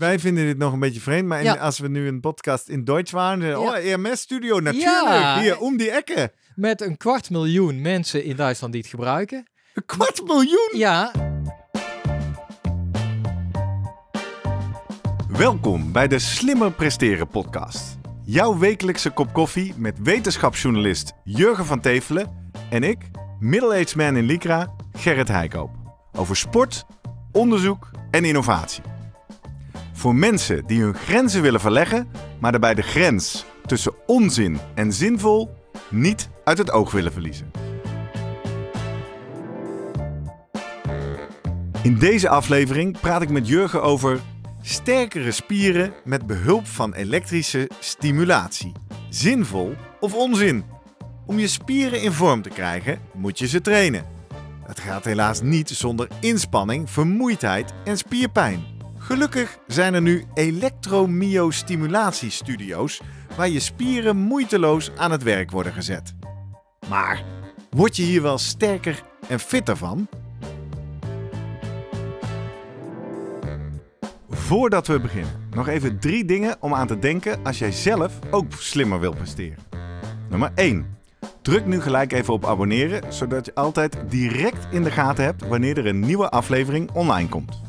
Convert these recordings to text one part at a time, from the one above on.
Wij vinden dit nog een beetje vreemd, maar in- Ja. als we nu een podcast in Duits waren, Ja. oh, EMS-studio, natuurlijk, Ja. hier, om die ekken. Met een kwart miljoen mensen in Duitsland die het gebruiken. Een kwart miljoen! Ja, Welkom bij de Slimmer Presteren podcast. Jouw wekelijkse kop koffie met wetenschapsjournalist Jurgen van Tevelen en ik, middle-aged man in Lycra, Gerrit Heikoop. Over sport, onderzoek en innovatie. Voor mensen die hun grenzen willen verleggen, maar daarbij de grens tussen onzin en zinvol niet uit het oog willen verliezen. In deze aflevering praat ik met Jurgen over sterkere spieren met behulp van elektrische stimulatie. Zinvol of onzin? Om je spieren in vorm te krijgen, moet je ze trainen. Het gaat helaas niet zonder inspanning, vermoeidheid en spierpijn. Gelukkig zijn er nu elektromyostimulatiestudio's waar je spieren moeiteloos aan het werk worden gezet. Maar word je hier wel sterker en fitter van? Voordat we beginnen, nog even drie dingen om aan te denken als jij zelf ook slimmer wil presteren. Nummer 1. Druk nu gelijk even op abonneren, zodat je altijd direct in de gaten hebt wanneer er een nieuwe aflevering online komt.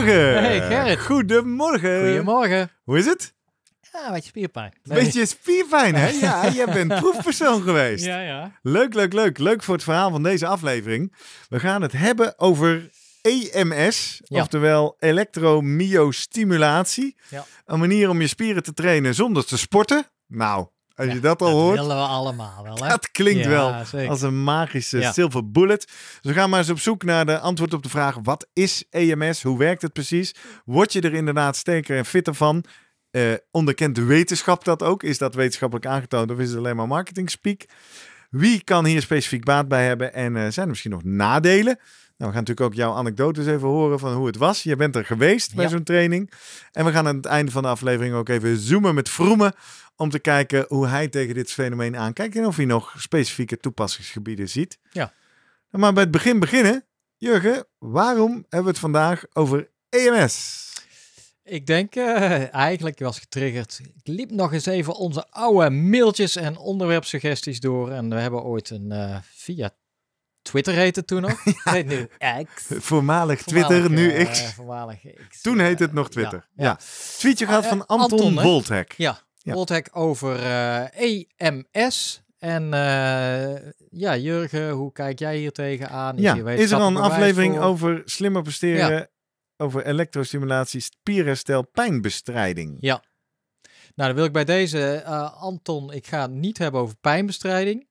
Jurgen! Hey, Gerrit. Goedemorgen! goedemorgen. Hoe is het? Ja, een beetje spierpijn. Nee. Beetje spierfijn, hè? Ja, jij bent proefpersoon geweest. Ja, ja. Leuk, leuk, leuk. Leuk voor het verhaal van deze aflevering. We gaan het hebben over EMS, Ja. oftewel elektromyostimulatie. Ja. Een manier om je spieren te trainen zonder te sporten. Nou, als je dat al dat hoort, willen we allemaal wel, hè? dat klinkt Ja, wel zeker. als een magische Ja. silver bullet. Dus we gaan maar eens op zoek naar de antwoord op de vraag: wat is EMS? Hoe werkt het precies? Word je er inderdaad sterker en fitter van? Eh, onderkent de wetenschap dat ook? Is dat wetenschappelijk aangetoond of is het alleen maar marketing speak? Wie kan hier specifiek baat bij hebben en eh, zijn er misschien nog nadelen? Nou, we gaan natuurlijk ook jouw anekdotes even horen van hoe het was. Je bent er geweest bij Ja. zo'n training. En we gaan aan het einde van de aflevering ook even zoomen met Vroemen om te kijken hoe hij tegen dit fenomeen aankijkt en of hij nog specifieke toepassingsgebieden ziet. Ja. Maar bij het begin beginnen, Jurgen, waarom hebben we het vandaag over EMS? Ik denk eh, eigenlijk, was getriggerd. Ik liep nog eens even onze oude mailtjes en onderwerpsuggesties door. En we hebben ooit een eh, via Twitter heette het toen nog. Nee, nu X. Voormalig Twitter, Voormalig, nu eh, X. voormalig X. Toen eh, heette het nog Twitter. Ja. Ja, Tweetje gaat Eh, van Anton, Anton, hè? Bolthek. ja. Ja. Over eh, EMS. En eh, ja, Jurgen, hoe kijk jij hier tegenaan? Ja, hier is er al een aflevering voor? over slimmer presteren, over elektrostimulatie, spierherstel, pijnbestrijding? Ja. Nou, dan wil ik bij deze, eh, Anton, ik ga het niet hebben over pijnbestrijding.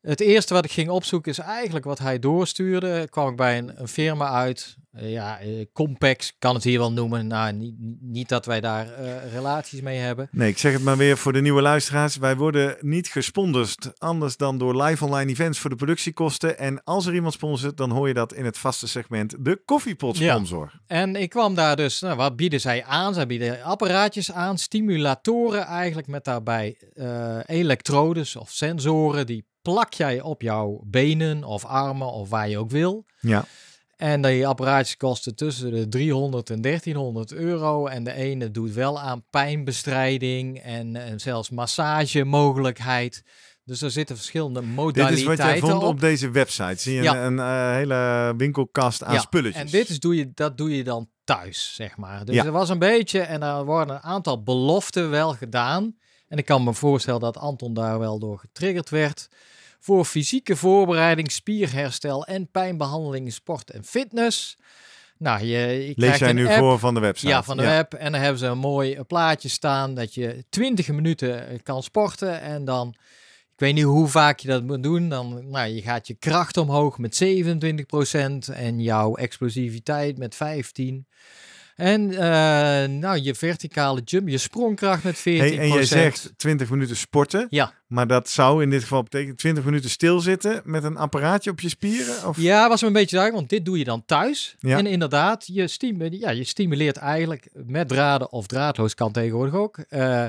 Het eerste wat ik ging opzoeken is eigenlijk wat hij doorstuurde. Kwam ik bij een, een firma uit. Eh, ja, eh, Compex kan het hier wel noemen. Nou, niet, niet dat wij daar eh, relaties mee hebben. Nee, ik zeg het maar weer voor de nieuwe luisteraars. Wij worden niet gesponsord, anders dan door live online events voor de productiekosten. En als er iemand sponsort, dan hoor je dat in het vaste segment de koffiepot Ja. sponsor. En ik kwam daar dus, nou, wat bieden zij aan? Zij bieden apparaatjes aan, stimulatoren eigenlijk met daarbij elektrodes of sensoren. Die plak jij op jouw benen of armen of waar je ook wil. Ja. En die apparaatjes kosten tussen de 300 en 1300 euro. En de ene doet wel aan pijnbestrijding en, en zelfs massagemogelijkheid. Dus er zitten verschillende Dit modaliteiten is wat jij vond op. op deze website. Zie je Ja. een, een, eh, hele winkelkast aan Ja, spulletjes. En dit is, doe je, dat doe je dan thuis, zeg maar. Dus Ja. er was een beetje, en er worden een aantal beloften wel gedaan. En ik kan me voorstellen dat Anton daar wel door getriggerd werd. Voor fysieke voorbereiding, spierherstel en pijnbehandeling in sport en fitness. Nou, je, je Lees jij nu app. voor van de website? Ja, van de web. En dan hebben ze een mooi plaatje staan dat je 20 minuten eh, kan sporten. En dan, ik weet niet hoe vaak je dat moet doen. Dan, nou, je gaat je kracht omhoog met 27% en jouw explosiviteit met 15%. En eh, nou, je verticale jump, je sprongkracht met 14%. Hey, en jij zegt 20 minuten sporten. Ja. Maar dat zou in dit geval betekenen 20 minuten stilzitten met een apparaatje op je spieren? Of? Ja, was me een beetje duidelijk, want dit doe je dan thuis. Ja. En inderdaad, je, stimu ja, je stimuleert eigenlijk met draden of draadloos kan tegenwoordig ook. eh,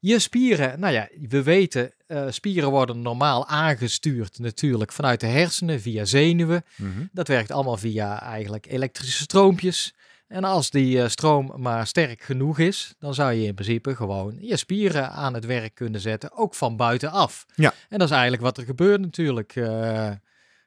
je spieren, nou ja, we weten, eh, spieren worden normaal aangestuurd natuurlijk vanuit de hersenen via zenuwen. Mhm. Dat werkt allemaal via eigenlijk elektrische stroompjes. En als die eh, stroom maar sterk genoeg is, dan zou je in principe gewoon je spieren aan het werk kunnen zetten, ook van buitenaf. Ja. En dat is eigenlijk wat er gebeurt natuurlijk.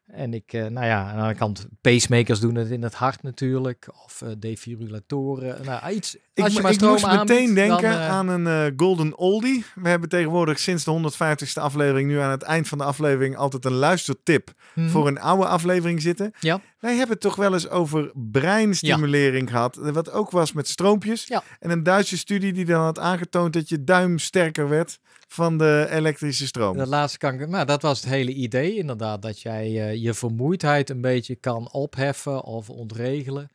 En ik, eh, nou ja, aan de andere kant, pacemakers doen het in het hart natuurlijk, of eh, defibrillatoren. Nou, iets, Ik, als je maar ik moest meteen denken dan, eh, aan een Golden Oldie. We hebben tegenwoordig sinds de 150ste aflevering, nu aan het eind van de aflevering, altijd een luistertip mhm. voor een oude aflevering zitten. Ja. Wij hebben het toch wel eens over breinstimulering gehad. eh, Wat ook was met stroompjes. Ja. En een Duitse studie die dan had aangetoond dat je duim sterker werd van de elektrische stroom. Dat laatste kan ik, maar dat was het hele idee inderdaad, dat jij eh, je vermoeidheid een beetje kan opheffen of ontregelen.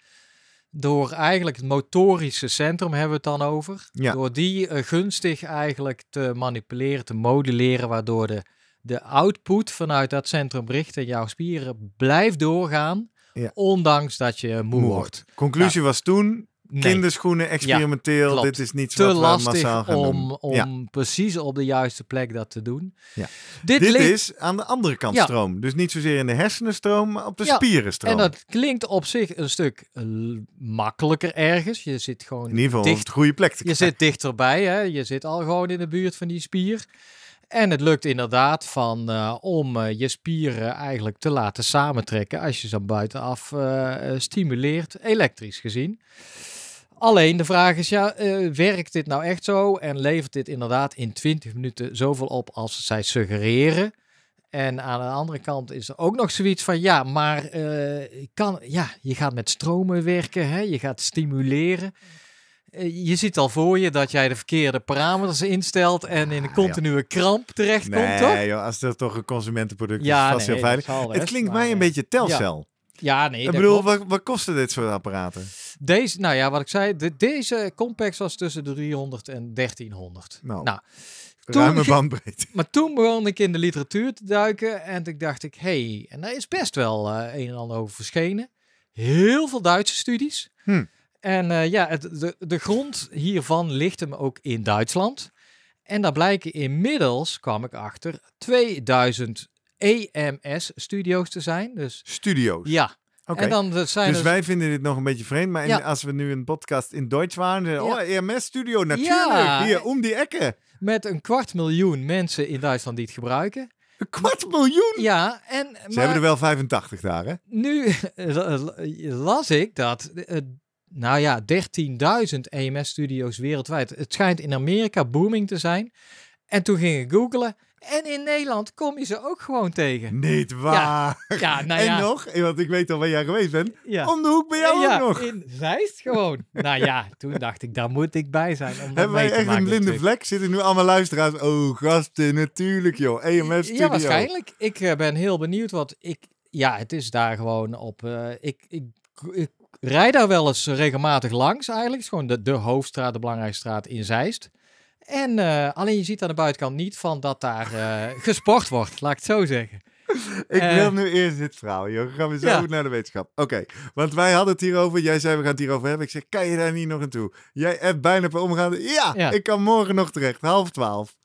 Door eigenlijk het motorische centrum hebben we het dan over. Ja. Door die eh, gunstig eigenlijk te manipuleren, te moduleren, waardoor de, de output vanuit dat centrum richting jouw spieren blijft doorgaan. Ja. Ondanks dat je moe, Moe wordt. Conclusie was toen, kinderschoenen, experimenteel. dit is niet te lastig om, doen. om Ja. precies op de juiste plek dat te doen. Ja. Dit, Dit ligt- is aan de andere kant stroom. Dus niet zozeer in de hersenen stroom, maar op de Ja, spieren stroom. En dat klinkt op zich een stuk eh, makkelijker ergens. Je zit gewoon in ieder geval op dicht, goede plek te je krijgen. zit dichterbij. Hè? Je zit al gewoon in de buurt van die spier. En het lukt inderdaad van, eh, om eh, je spieren eigenlijk te laten samentrekken als je ze buitenaf stimuleert, elektrisch gezien. Alleen de vraag is, ja, eh, werkt dit nou echt zo en levert dit inderdaad in 20 minuten zoveel op als zij suggereren? En aan de andere kant is er ook nog zoiets van, ja, maar eh, kan, ja, je gaat met stromen werken, hè? je gaat stimuleren. Eh, je ziet al voor je dat jij de verkeerde parameters instelt en in een Ah, continue kramp terechtkomt, Nee, toch? joh, als dat toch een consumentenproduct Ja, is, vast nee, heel veilig. Het klinkt maar, mij een beetje telcel. Ja, nee, ik bedoel, wat, wat kosten dit soort apparaten? Deze, nou ja, wat ik zei, de, deze Compact was tussen de 300 en 1300. Nou, Nou, toen Ruime bandbreedte. Maar toen begon ik in de literatuur te duiken en toen dacht ik, hey, en daar is best wel eh, een en ander over verschenen. Heel veel Duitse studies. Hm. En eh, ja, het, de, de grond hiervan ligt hem ook in Duitsland. En daar blijken inmiddels, kwam ik achter, 2000 EMS-studio's te zijn. Dus Studio's. ja, Oké. en dan zijn Dus er... wij vinden dit nog een beetje vreemd. Maar in- Ja. als we nu een podcast in Duits waren, oh, EMS-studio, natuurlijk. Ja. Hier, om die ekken. met een kwart miljoen mensen in Duitsland die het gebruiken. Een kwart miljoen. Ja, en Ze maar hebben er wel 85 daar, hè? nu las ik dat, eh, nou ja, 13.000 EMS-studio's wereldwijd. Het schijnt in Amerika booming te zijn. En toen ging ik googlen. En in Nederland kom je ze ook gewoon tegen. Niet waar. Ja, nou en ja. nog, want ik weet al waar jij geweest bent, Ja. om de hoek bij jou ja, ook nog. in Zeist gewoon. nou ja, toen dacht ik, daar moet ik bij zijn. Om Hebben wij echt een blinde vlek? Zitten nu allemaal luisteraars? Oh, gasten, natuurlijk joh. EMS-studio. Ja, waarschijnlijk. Ik eh, ben heel benieuwd wat ik. Ja, het is daar gewoon op. eh, ik, ik, ik rijd daar wel eens regelmatig langs eigenlijk. Het is gewoon de, de hoofdstraat, de belangrijkste straat in Zeist. En eh, alleen je ziet aan de buitenkant niet van dat daar eh, gesport wordt, laat ik het zo zeggen. Ik Eh, wil nu eerst dit verhaal, joh. Dan gaan we zo Ja. naar de wetenschap. Oké, want wij hadden het hierover. Jij zei, we gaan het hierover hebben. Ik zeg, kan je daar niet nog naartoe? Jij hebt bijna per omgaande. Ja, Ja. ik kan morgen nog terecht. Half twaalf.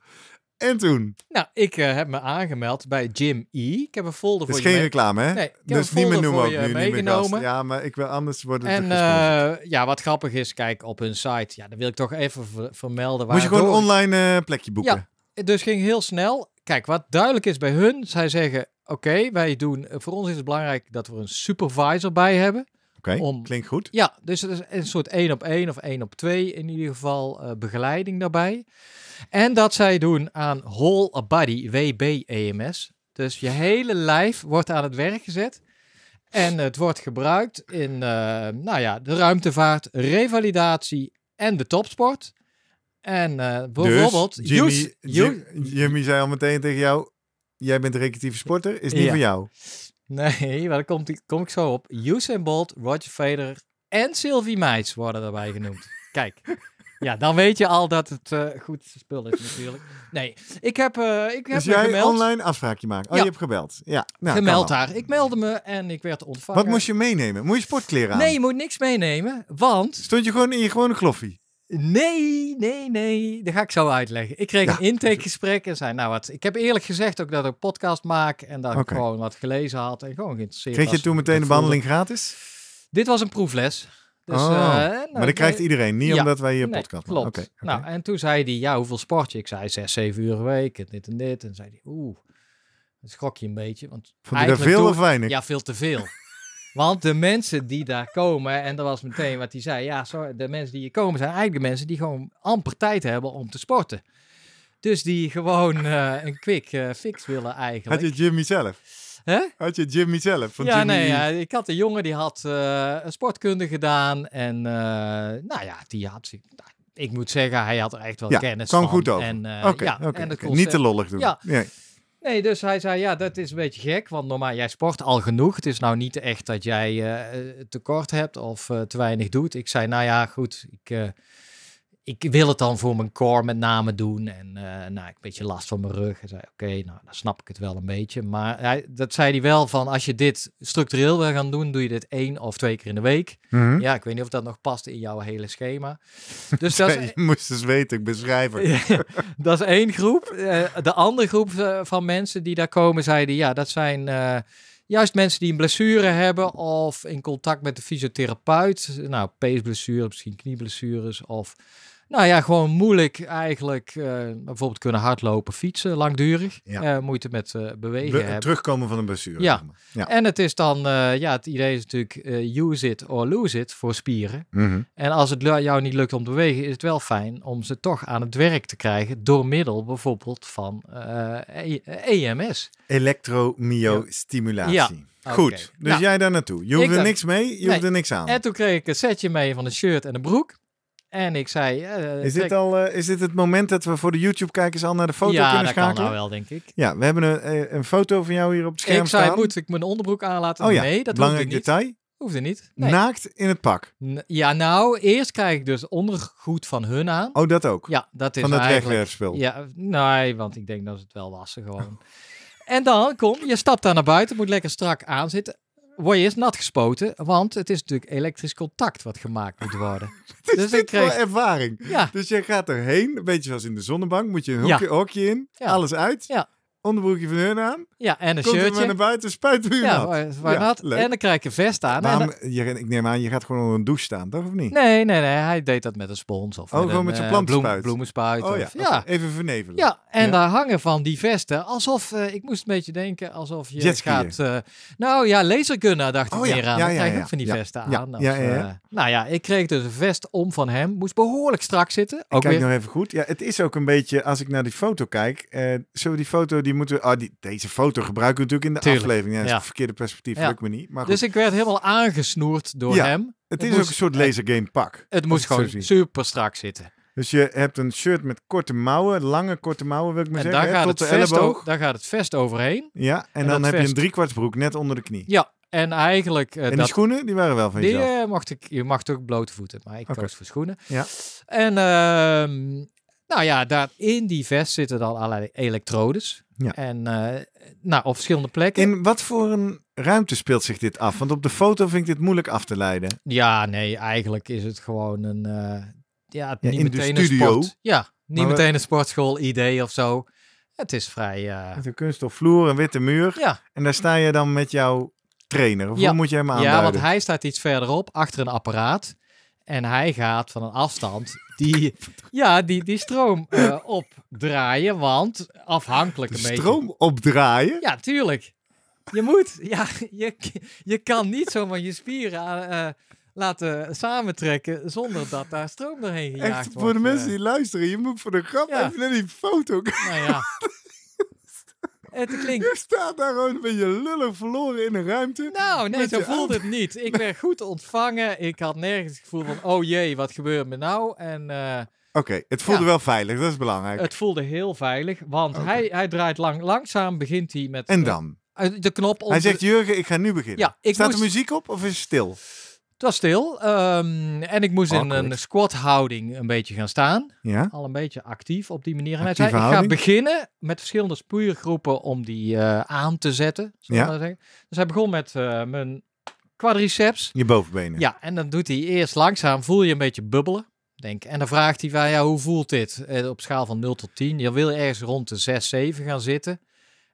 En toen? Nou, ik eh, heb me aangemeld bij Jim E. Ik heb een folder is voor geen je mee- reclame, hè? Nee, ik heb dus niet meer noemen ook nu, je niet meer meegenomen. Ja, maar ik wil anders worden En het eh, ja, wat grappig is, kijk op hun site. Ja, dan wil ik toch even ver- vermelden. Moest je gewoon een online eh, plekje boeken? Ja. Dus ging heel snel. Kijk, wat duidelijk is bij hun, zij zeggen: Oké, wij doen. Voor ons is het belangrijk dat we een supervisor bij hebben. Oké, om- klinkt goed. Ja, dus het is een soort één op één of één op twee in ieder geval eh, begeleiding daarbij. En dat zij doen aan whole body WB EMS. Dus je hele lijf wordt aan het werk gezet. En het wordt gebruikt in eh, nou ja, de ruimtevaart, revalidatie en de topsport. En eh, bijvoorbeeld... dus Jimmy, use- Jimmy zei al meteen tegen jou... Jij bent een recreatieve sporter, is niet Ja. voor jou. Nee, maar daar komt, kom ik zo op. Usain Bolt, Roger Federer en Sylvie Meits worden erbij genoemd. Kijk. Ja, dan weet je al dat het eh, goed spul is natuurlijk. Nee, ik heb, eh, ik heb Dus jij gemeld. online afspraakje maken? Oh, Ja. je hebt gebeld. Ja. Nou, gemeld daar. Ik meldde me en ik werd ontvangen. Wat moest je meenemen? Moet je sportkleren aan? Nee, je moet niks meenemen, want... Stond je gewoon in je gewone kloffie? Nee, nee, nee. Dat ga ik zo uitleggen. Ik kreeg Ja. een intakegesprek en zei, nou wat... Ik heb eerlijk gezegd ook dat ik een podcast maak en dat ik gewoon wat gelezen had en gewoon geïnteresseerd Kreeg je toen meteen de behandeling gratis? Dit was een proefles. Dus, Oh, eh, nou, maar dat krijgt iedereen, niet Ja. omdat wij nee, podcast maken. Klopt. Nou, en toen zei hij, ja, hoeveel sport je? Ik zei, zes, zeven uur een week, en dit en dit. En zei hij, oeh, dan schrok je een beetje. Want Vond je eigenlijk veel of weinig? Ja, veel te veel. Want de mensen die daar komen, en dat was meteen wat hij zei, ja, sorry, de mensen die hier komen zijn eigenlijk de mensen die gewoon amper tijd hebben om te sporten. Dus die gewoon eh, een quick eh, fix willen eigenlijk. Had je Jimmy zelf? Hè? Had je Jimmy zelf? Van ja, Jimmy... nee, ja, ik had een jongen die had eh, een sportkunde gedaan. En nou ja, die had... nou, ik moet zeggen, hij had er echt wel Ja, kennis van. goed over. En, Oké, ja, en niet te lollig doen. Ja. Nee. Nee, dus hij zei, ja, dat is een beetje gek, want normaal, jij sport al genoeg. Het is nou niet echt dat jij eh, tekort hebt of eh, te weinig doet. Ik zei, nou ja, goed, ik, eh, ik wil het dan voor mijn core met name doen. En eh, nou, ik heb een beetje last van mijn rug. Hij zei, oké, nou, dan snap ik het wel een beetje. Maar hij, dat zei hij wel van, als je dit structureel wil gaan doen, doe je dit één of twee keer in de week. Mhm. Ja, ik weet niet of dat nog past in jouw hele schema. Dus dat is, je moest eens weten, ik ja, dat is één groep. Eh, de andere groep eh, van mensen die daar komen, zeiden ja, dat zijn juist mensen die een blessure hebben of in contact met de fysiotherapeut. Nou, peesblessures, misschien knieblessures of nou ja, gewoon moeilijk eigenlijk eh, bijvoorbeeld kunnen hardlopen, fietsen, langdurig. Ja. Eh, moeite met eh, bewegen We- hebben. terugkomen van een blessure. Ja. En het is dan, ja, het idee is natuurlijk use it or lose it voor spieren. Mhm. En als het jou niet lukt om te bewegen, is het wel fijn om ze toch aan het werk te krijgen door middel bijvoorbeeld van eh, E- EMS. Elektromyostimulatie. Ja. Goed, dus Nou, jij daar naartoe. Je hoeft er niks mee, je Nee. hoeft er niks aan. En toen kreeg ik een setje mee van een shirt en een broek. En ik zei... eh, Is dit, al, eh, is dit het moment dat we voor de YouTube-kijkers al naar de foto ja, kunnen dat kan schakelen? nou wel, denk ik. Ja, we hebben een, eh, een foto van jou hier op het scherm Ik zei, staan. moet ik mijn onderbroek aanlaten? Oh ja, nee, dat belangrijk niet. detail. Hoefde niet. Nee. Naakt in het pak. N- Ja, nou, eerst krijg ik dus ondergoed van hun aan. Oh, dat ook. Ja, dat is van dat eigenlijk... wegwerpspul. Ja, nee, want ik denk dat ze het wel wassen gewoon. en dan kom je stapt daar naar buiten, moet lekker strak aanzitten. Word je eerst nat gespoten, want het is natuurlijk elektrisch contact wat gemaakt moet worden. Dus ik dit kreeg- voor ervaring. Ja, Dus je gaat erheen, een beetje zoals in de zonnebank, moet je een Ja. hokje, hokje in, Ja. alles uit, Ja. Onderbroekje van hun aan, ja en een komt er maar naar shirtje. buiten, spuit u Ja, waar, Ja. En dan krijg ik een vest aan. en Waarom, dan- je, ik neem aan, je gaat gewoon onder een douche staan, toch of niet? nee, nee, nee, hij deed dat met een spons of Oh, met gewoon een met zo'n eh, plantenspuit. bloem- bloemenspuit. Oh of- ja, even vernevelen. Ja, en Ja. daar hangen van die vesten, alsof, eh, ik moest een beetje denken, alsof je Jetskiën. gaat, eh, nou ja, lasergunner dacht ik Oh meer aan. ja, krijg ja. ook van die vesten aan. Of, nou ja, ik kreeg dus een vest om van hem, moest behoorlijk strak zitten. Ook Kijk nog even goed. Ja, het is ook een beetje, als ik naar die foto kijk, zullen we die foto, die moeten we, ah, die, deze foto gebruiken we natuurlijk in de Tuurlijk, aflevering. Ja, dat is ja. verkeerde perspectief, lukt me niet. Maar goed, dus ik werd helemaal aangesnoerd door hem. het is moest- ook een soort lasergame pak. Het moest gewoon super strak zitten. Dus je hebt een shirt met korte mouwen, lange korte mouwen wil ik maar En zeggen, daar hè, gaat, tot het de vest daar gaat het vest overheen. Ja, en, En dan heb je een driekwartsbroek net onder de knie. Ja, en eigenlijk... eh, en die dat, schoenen, die waren wel van die jezelf. eh, mocht ik, je mag ook blote voeten, maar ik koos voor schoenen. Ja. En ehm, nou ja, daar in die vest zitten dan allerlei elektrodes. Ja. En eh, nou, op verschillende plekken. In wat voor een ruimte speelt zich dit af? Want op de foto vind ik dit moeilijk af te leiden. Ja, nee, eigenlijk is het gewoon een... eh, ja, Ja, niet de meteen studio. een sport. Ja, niet Maar we- meteen een sportschool idee of zo. Het is vrij... eh, Met een kunststof vloer, een witte muur. ja, En daar sta je dan met jouw trainer. Of Ja. hoe moet je hem aanduiden? ja, want hij staat iets verderop, achter een apparaat. En hij gaat van een afstand die, ja, die, die stroom eh, opdraaien. Want afhankelijk de een beetje... stroom opdraaien? Ja, tuurlijk. Je moet, ja, je, je kan niet zomaar je spieren aan, eh, laten samentrekken zonder dat daar stroom doorheen gejaagd Echt, wordt. voor de mensen eh. die luisteren, je moet voor de grap Ja. even naar die foto kijken. Nou ja. Klinkt... Je staat daar gewoon een beetje lullig verloren in een ruimte. Nou, nee, zo voelde het niet. Ik werd goed ontvangen. Ik had nergens het gevoel van, oh jee, wat gebeurt me nou? En eh, Oké, het voelde Ja. wel veilig, dat is belangrijk. het voelde heel veilig, want hij, hij draait lang, langzaam, begint hij met En eh, dan? de knop om Hij zegt, Jurgen, ik ga nu beginnen. Ja, ik Staat moest- de muziek op of is het stil? Het was stil. ehm, en ik moest in een squat houding een beetje gaan staan. Ja? Al een beetje actief op die manier. En hij zei, ik ga beginnen met verschillende spiergroepen om die eh, aan te zetten. Ja. Dus hij begon met eh, mijn quadriceps. Je bovenbenen. Ja, en dan doet hij eerst langzaam, voel je een beetje bubbelen. Denk. En dan vraagt hij van, ja, hoe voelt dit? Eh, op schaal van 0 tot 10. Je wil ergens rond de 6, 7 gaan zitten.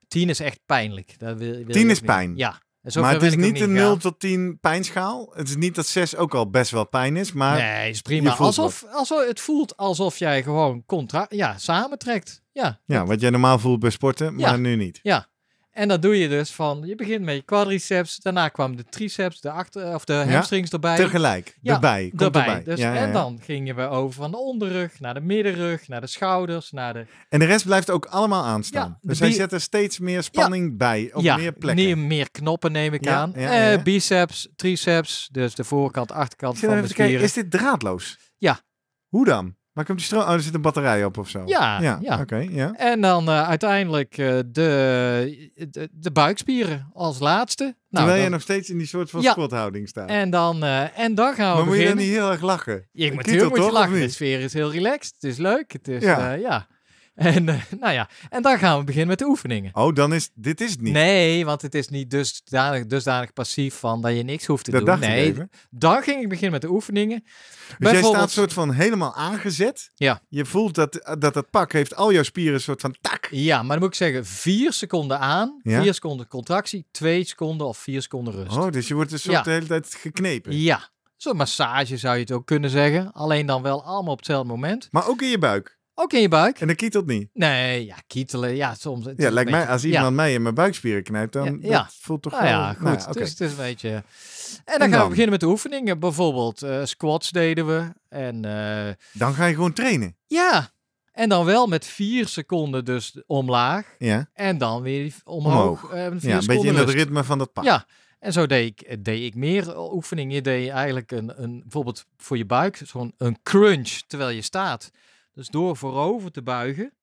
10 is echt pijnlijk. Dat wil, wil 10 je is niet. pijn. Ja. Maar het is niet een gaan. 0 tot 10 pijnschaal. Het is niet dat 6 ook al best wel pijn is, maar nee, is prima. Alsof, alsof, het voelt alsof jij gewoon contra ja, samentrekt. Ja, ja, wat jij normaal voelt bij sporten, maar Ja. nu niet. ja. En dat doe je dus van, je begint met je quadriceps, daarna kwam de triceps, de achter, of de hamstrings erbij. Tegelijk, Ja, erbij, komt erbij. erbij. Dus, Ja, ja, En dan gingen we over van de onderrug naar de middenrug, naar de schouders, naar de En de rest blijft ook allemaal aanstaan. Dus de hij bi- zet er steeds meer spanning bij, op meer plekken. meer, meer knoppen neem ik aan. Eh, biceps, triceps, dus de voorkant, achterkant van de kijken, spieren. is dit draadloos? Ja. Hoe dan? Waar komt die stroom? Oh, er zit een batterij op of zo. Ja, ja. ja. Oké, ja. En dan eh, uiteindelijk eh, de, de, de buikspieren als laatste. Nou, Terwijl dan- je nog steeds in die soort van Ja. squathouding staat. en, dan, eh, en dan gaan we maar moet je dan beginnen. niet heel erg lachen? Je Een moet je of lachen. De sfeer is heel relaxed. Het is leuk. Het is, Ja. ja. En, eh, nou ja. en dan gaan we beginnen met de oefeningen. Oh, dan is dit is het niet. Nee, want het is niet dusdanig, dusdanig passief van dat je niks hoeft te dat doen. dacht nee, ik even. dan ging ik beginnen met de oefeningen. Dus jij Bijvoorbeeld- staat soort van helemaal aangezet. Ja. Je voelt dat dat, dat pak heeft al jouw spieren een soort van tak. Ja, maar dan moet ik zeggen, vier seconden aan, Ja? vier seconden contractie, twee seconden of vier seconden rust. Oh, dus je wordt een soort Ja. de hele tijd geknepen. Ja, zo'n massage zou je het ook kunnen zeggen. Alleen dan wel allemaal op hetzelfde moment. Maar ook in je buik. Ook in je buik. En dat kietelt niet. Nee, ja, kietelen. Ja, soms. het Ja, lijkt mij, als ja. iemand mij in mijn buikspieren knijpt, dan Ja, dat voelt toch Nou wel... ja, goed. nou. Dus het is een beetje... En dan En gaan we beginnen met de oefeningen. Bijvoorbeeld eh, squats deden we. En eh, Dan ga je gewoon trainen. ja, en dan wel met vier seconden dus omlaag. Ja, En dan weer omhoog. Omhoog. eh, ja een beetje in het ritme van dat pak. Ja, en zo deed ik, deed ik meer oefeningen. Je deed eigenlijk een, een, bijvoorbeeld voor je buik, zo'n een crunch terwijl je staat. Dus door voorover te buigen.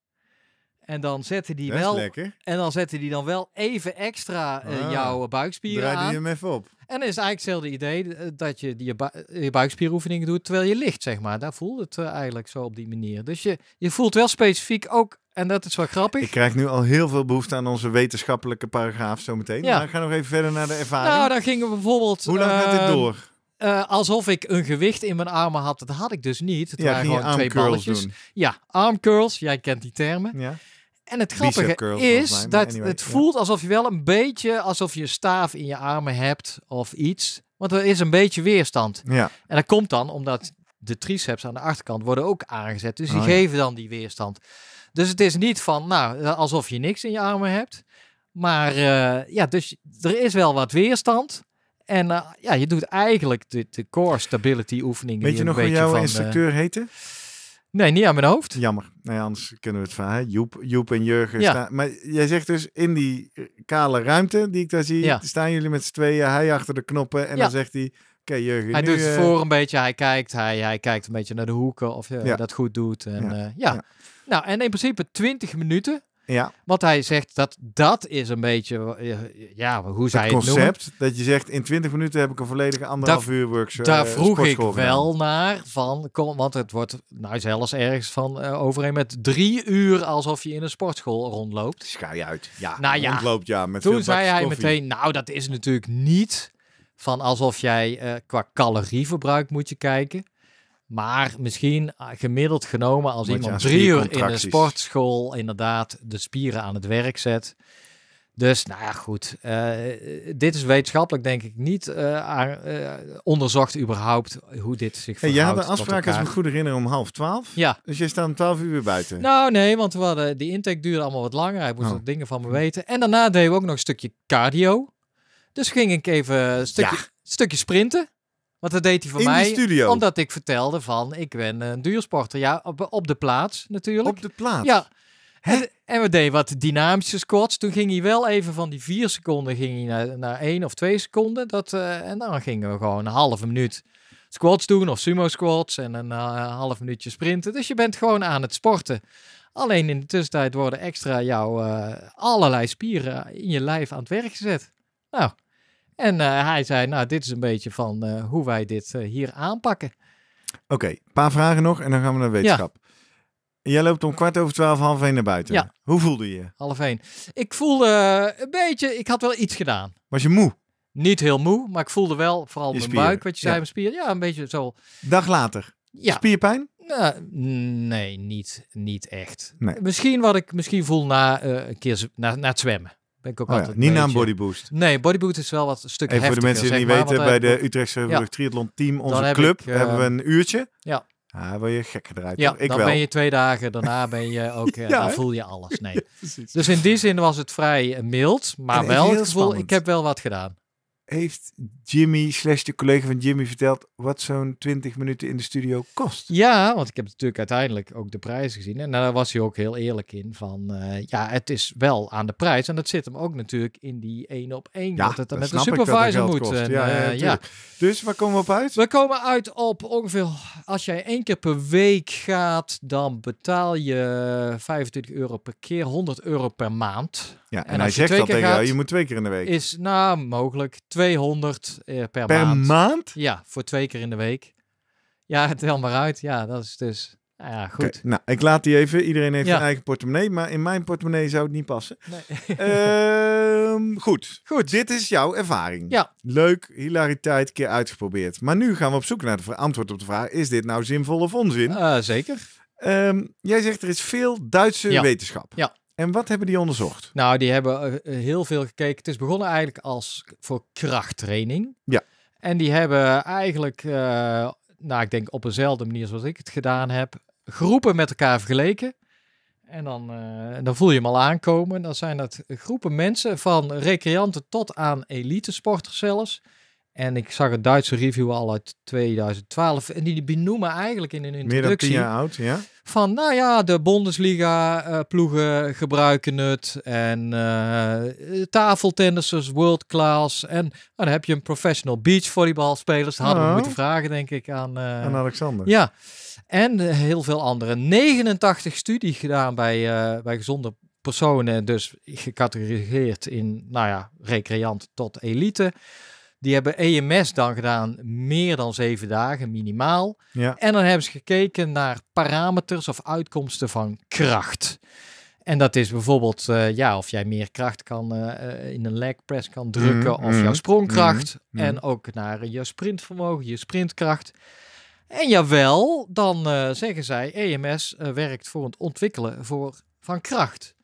En dan zette die wel, lekker. en dan zette die dan wel even extra eh, Ah. jouw buikspieren Draai die hem even op. En dan is eigenlijk hetzelfde idee eh, dat je die je, bu- je buikspieroefeningen doet terwijl je ligt, zeg maar. Daar voelt het eh, eigenlijk zo op die manier. Dus je, je voelt wel specifiek ook, en dat is wel grappig. Ik krijg nu al heel veel behoefte aan onze wetenschappelijke paragraaf zometeen. Ja. Maar ik ga nog even verder naar de ervaring. nou, dan gingen we bijvoorbeeld... Hoe lang gaat dit ehm, door? Eh, alsof ik een gewicht in mijn armen had. Dat had ik dus niet. Het Ja, waren gewoon twee armcurls balletjes. doen. Ja, arm curls. Jij kent die termen. Ja. En het grappige curls is mij, dat anyway, het ja. voelt alsof je wel een beetje alsof je een staaf in je armen hebt of iets. Want er is een beetje weerstand. Ja. En dat komt dan omdat de triceps aan de achterkant worden ook aangezet. Dus die Oh, geven dan die weerstand. Dus het is niet van, nou, alsof je niks in je armen hebt. Maar eh, ja, dus er is wel wat weerstand. En eh, ja, je doet eigenlijk de, de core stability oefeningen. Weet je nog hoe jouw van, eh, instructeur heette? nee, niet aan mijn hoofd. Jammer. Nou ja, anders kunnen we het van hè? Joep, Joep en Jurgen Ja. staan. Maar jij zegt dus in die kale ruimte die ik daar zie, Ja. staan jullie met z'n tweeën, hij achter de knoppen en Ja. dan zegt hij, oké Jurgen, Hij nu, doet het eh, voor een beetje, hij kijkt, hij, hij kijkt een beetje naar de hoeken of je dat goed doet. En. Ja. Nou, en in principe 20 minuten. Ja, Want hij zegt dat dat is een beetje, eh, ja, hoe zij het concept dat je zegt in 20 minuten heb ik een volledige anderhalf uur workshop. Daar eh, vroeg ik wel naar van, kom, want het wordt nou zelfs ergens van eh, overeen met drie uur alsof je in een sportschool rondloopt. Je uit. Ja, Nou ja, rondloopt ja met Toen zei hij koffie. meteen, nou dat is natuurlijk niet van alsof jij qua calorieverbruik moet je kijken. Maar misschien ah, gemiddeld genomen als iemand drie uur in spiercontracties. sportschool inderdaad de spieren aan het werk zet. Dus nou ja, goed. eh, dit is wetenschappelijk denk ik niet eh, eh, onderzocht überhaupt hoe dit zich Hey, verhoudt jij had tot afspraak, als ik elkaar. me goed herinner, om half twaalf. Ja, Dus jij staat om twaalf uur weer buiten. nou nee, want we hadden, die intake duurde allemaal wat langer. Hij moest Oh. wat dingen van me weten. En daarna deden we ook nog een stukje cardio. Dus ging ik even een stukje, Ja. stukje sprinten. Want dat deed hij voor in mij. de studio. Omdat ik vertelde van, ik ben een duursporter. Ja, op, op de plaats natuurlijk. Op de plaats. Ja. En, en we deden wat dynamische squats. Toen ging hij wel even van die vier seconden ging hij naar, naar één of twee seconden. Dat, eh, en dan gingen we gewoon een halve minuut squats doen of sumo squats en een eh, half minuutje sprinten. Dus je bent gewoon aan het sporten. Alleen in de tussentijd worden extra jouw eh, allerlei spieren in je lijf aan het werk gezet. Nou, En eh, hij zei, nou, dit is een beetje van eh, hoe wij dit eh, hier aanpakken. Oké, een paar vragen nog en dan gaan we naar wetenschap. Jij loopt om kwart over twaalf, half één naar buiten. Ja. Hoe voelde je je? Half één. Ik voelde een beetje, ik had wel iets gedaan. Was je moe? Niet heel moe, maar ik voelde wel, vooral mijn buik, wat je zei, ja. mijn spier. Ja, een beetje zo. Dag later. Ja, Spierpijn? nou, nee, niet, niet echt. Nee. Misschien wat ik misschien voel na een keer na, na het zwemmen. Ben ik ook Oh ja, altijd niet na een beetje- bodyboost. Nee, bodyboot is wel wat een stuk Even voor de mensen die niet weten, bij dan de Utrechtse Triathlon Team, onze heb club, ik, eh, hebben we een uurtje. Ja. Ah, word je gek gedraaid. ook- Ja, ik dan wel. ben je twee dagen, daarna ben je ook, eh, Ja, dan voel je alles. Nee. Dus in die zin was het vrij eh, mild, maar En wel het gevoel, spannend. ik heb wel wat gedaan. Heeft Jimmy, slash de collega van Jimmy, verteld wat zo'n 20 minuten in de studio kost? Ja, want ik heb natuurlijk uiteindelijk ook de prijs gezien. En daar was hij ook heel eerlijk in. Van eh, ja, het is wel aan de prijs. En dat zit hem ook natuurlijk in die één op één. Ja, dat het dan dat met de dat dat supervisor moet. kost. En, Ja, ja, eh, ja. Dus waar komen we op uit? We komen uit op ongeveer, als jij één keer per week gaat, dan betaal je 25 euro per keer, 100 euro per maand. Ja, en, en hij zegt keer tegen jou, je moet twee keer in de week. Is nou mogelijk 200 eh, per, per maand. maand? Ja, voor twee keer in de week. Ja, tel maar uit. Ja, dat is dus, nou ja, goed. Nou, ik laat die even. Iedereen heeft Ja. een eigen portemonnee, maar in mijn portemonnee zou het niet passen. Nee. Ehm, goed. Goed. Dit is jouw ervaring. Ja. Leuk, hilariteit, keer uitgeprobeerd. Maar nu gaan we op zoek naar het antwoord op de vraag: is dit nou zinvol of onzin? Eh, zeker. Ehm, jij zegt er is veel Duitse Ja. wetenschap. Ja. En wat hebben die onderzocht? Nou, die hebben eh, heel veel gekeken. Het is begonnen eigenlijk als voor krachttraining. Ja. En die hebben eigenlijk, eh, nou, ik denk op dezelfde manier zoals ik het gedaan heb, groepen met elkaar vergeleken. En dan, eh, dan voel je hem al aankomen. Dan zijn dat groepen mensen van recreanten tot aan elite sporters zelfs. En ik zag een Duitse review al uit 2012. En die benoemen eigenlijk in een Meer dan introductie tien jaar oud, ja? van, nou ja, de Bundesliga-ploegen gebruiken het. En eh tafeltennissers, world class. En nou, dan heb je een professional beachvolleybalspelers. Dat hadden we Oh. moeten vragen, denk ik, aan... eh, Aan Alexander. ja, en eh, heel veel andere. 89 studies gedaan bij, eh, bij gezonde personen. Dus gecategoriseerd in, nou ja, recreant tot elite. Die hebben EMS dan gedaan meer dan zeven dagen, minimaal. Ja. En dan hebben ze gekeken naar parameters of uitkomsten van kracht. En dat is bijvoorbeeld eh, ja, of jij meer kracht kan eh, eh, in een leg press kan drukken, Mhm, of jouw mhm, sprongkracht. mhm, En ook naar je sprintvermogen, je sprintkracht. En jawel, dan zeggen zij, EMS werkt voor het ontwikkelen voor, van kracht.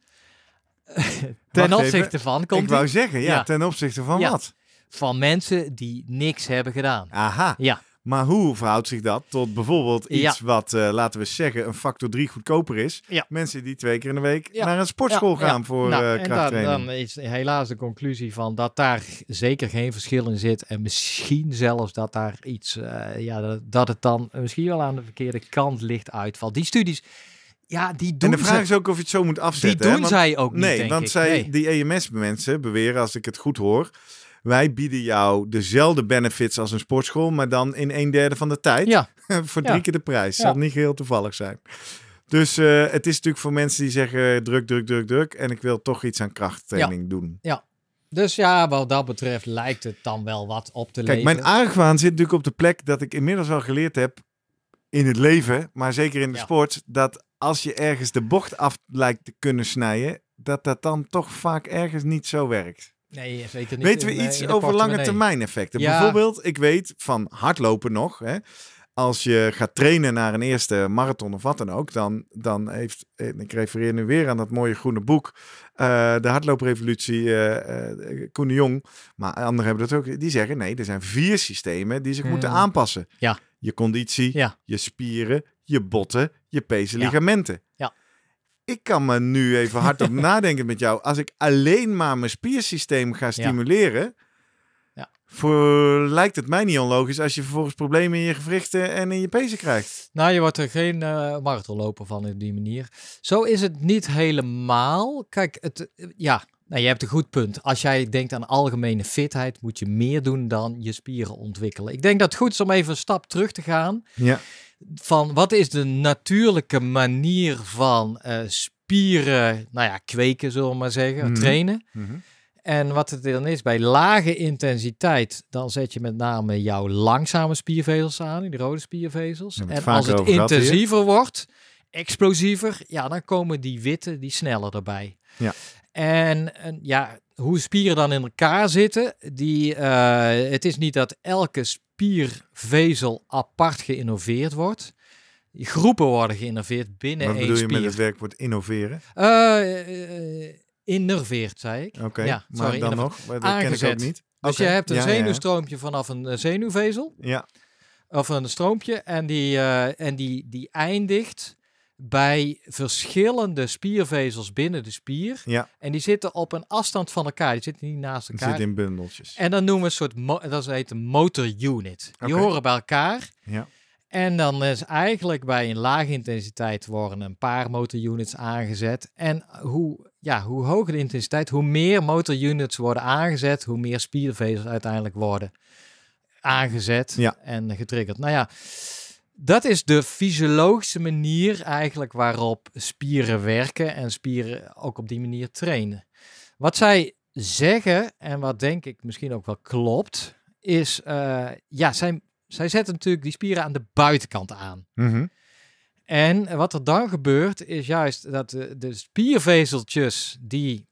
Ten Wacht opzichte even. van, Ik komt wou zeggen, ja, Ja. ten opzichte van Ja. wat? Van mensen die niks hebben gedaan. Aha. Ja. Maar hoe verhoudt zich dat tot bijvoorbeeld iets wat, eh, laten we zeggen, een factor 3 goedkoper is? Ja. Mensen die twee keer in de week Ja. naar een sportschool gaan ja. voor Nou, eh, en dan, dan is helaas de conclusie van dat daar zeker geen verschil in zit. En misschien zelfs dat daar iets, eh, ja, dat, dat het dan misschien wel aan de verkeerde kant ligt uitvalt. Die studies, ja, die doen, en de vraag ze, is ook of je het zo moet die afzetten. hè? doen Want- zij ook niet, Nee, want ik. zij, Nee. die EMS-mensen beweren, als ik het goed hoor, wij bieden jou dezelfde benefits als een sportschool, maar dan in een derde van de tijd. Ja, voor Ja. drie keer de prijs. Ja. Zal niet geheel toevallig zijn. Dus eh, het is natuurlijk voor mensen die zeggen druk, druk, druk, druk. En ik wil toch iets aan krachttraining doen. dus ja, wat dat betreft lijkt het dan wel wat op te Kijk, mijn argwaan zit natuurlijk op de plek dat ik inmiddels wel geleerd heb in het leven, maar zeker in de Ja. sport, dat als je ergens de bocht af lijkt te kunnen snijden, dat dat dan toch vaak ergens niet zo werkt. Nee, zeker niet. Weten we in, eh, iets in de over lange termijn effecten? Ja. Bijvoorbeeld, ik weet van hardlopen nog. Hè, als je gaat trainen naar een eerste marathon of wat dan ook, dan, dan heeft, en ik refereer nu weer aan dat mooie groene boek, eh, de hardlooprevolutie, eh eh, Koen de Jong, maar anderen hebben dat ook, die zeggen nee, er zijn vier systemen die zich moeten Hmm. aanpassen. Ja. Je conditie, Ja. je spieren, je botten, je pees en Ja. ligamenten. Ja. Ik kan me nu even hardop nadenken met jou. Als ik alleen maar mijn spiersysteem ga stimuleren, Ja. voor, lijkt het mij niet onlogisch als je vervolgens problemen in je gewrichten en in je pezen krijgt. Nou, je wordt er geen eh marathonloper van op die manier. Zo is het niet helemaal. Kijk, het, eh, ja, nou, je hebt een goed punt. Als jij denkt aan algemene fitheid, moet je meer doen dan je spieren ontwikkelen. Ik denk dat het goed is om even een stap terug te gaan. Ja. Van wat is de natuurlijke manier van eh, spieren, nou ja, kweken, zullen we maar zeggen, Mhm. trainen. En wat het dan is, bij lage intensiteit, dan zet je met name jouw langzame spiervezels aan, die rode spiervezels. En als het intensiever wordt, explosiever, ja, dan komen die witte, die sneller erbij. Ja. En, en ja, hoe spieren dan in elkaar zitten, die, eh, het is niet dat elke spiervezel apart geïnnoveerd wordt. Groepen worden geïnnoveerd binnen Wat één bedoel je spier. met het werkwoord innoveren? Eh, eh, innerveerd, zei ik. Oké, Ja, maar sorry, dan nog? Dat ken ik ook niet. Dus je hebt een ja, ja, ja. zenuwstroompje vanaf een eh, zenuwvezel, Ja, of een stroompje, en die, eh, en die, die eindigt bij verschillende spiervezels binnen de spier. ja, En die zitten op een afstand van elkaar, die zitten niet naast elkaar. zit in bundeltjes. En dan noemen we een soort, dat heet een motor unit. Die horen bij elkaar. Ja. En dan is eigenlijk bij een lage intensiteit worden een paar motor units aangezet. En hoe, ja, hoe hoger de intensiteit, hoe meer motor units worden aangezet, hoe meer spiervezels uiteindelijk worden aangezet Ja. en getriggerd. Nou ja, dat is de fysiologische manier eigenlijk waarop spieren werken en spieren ook op die manier trainen. Wat zij zeggen, en wat denk ik misschien ook wel klopt, is, eh, ja, zij, zij zetten natuurlijk die spieren aan de buitenkant aan. Mhm. En wat er dan gebeurt, is juist dat de, de spiervezeltjes die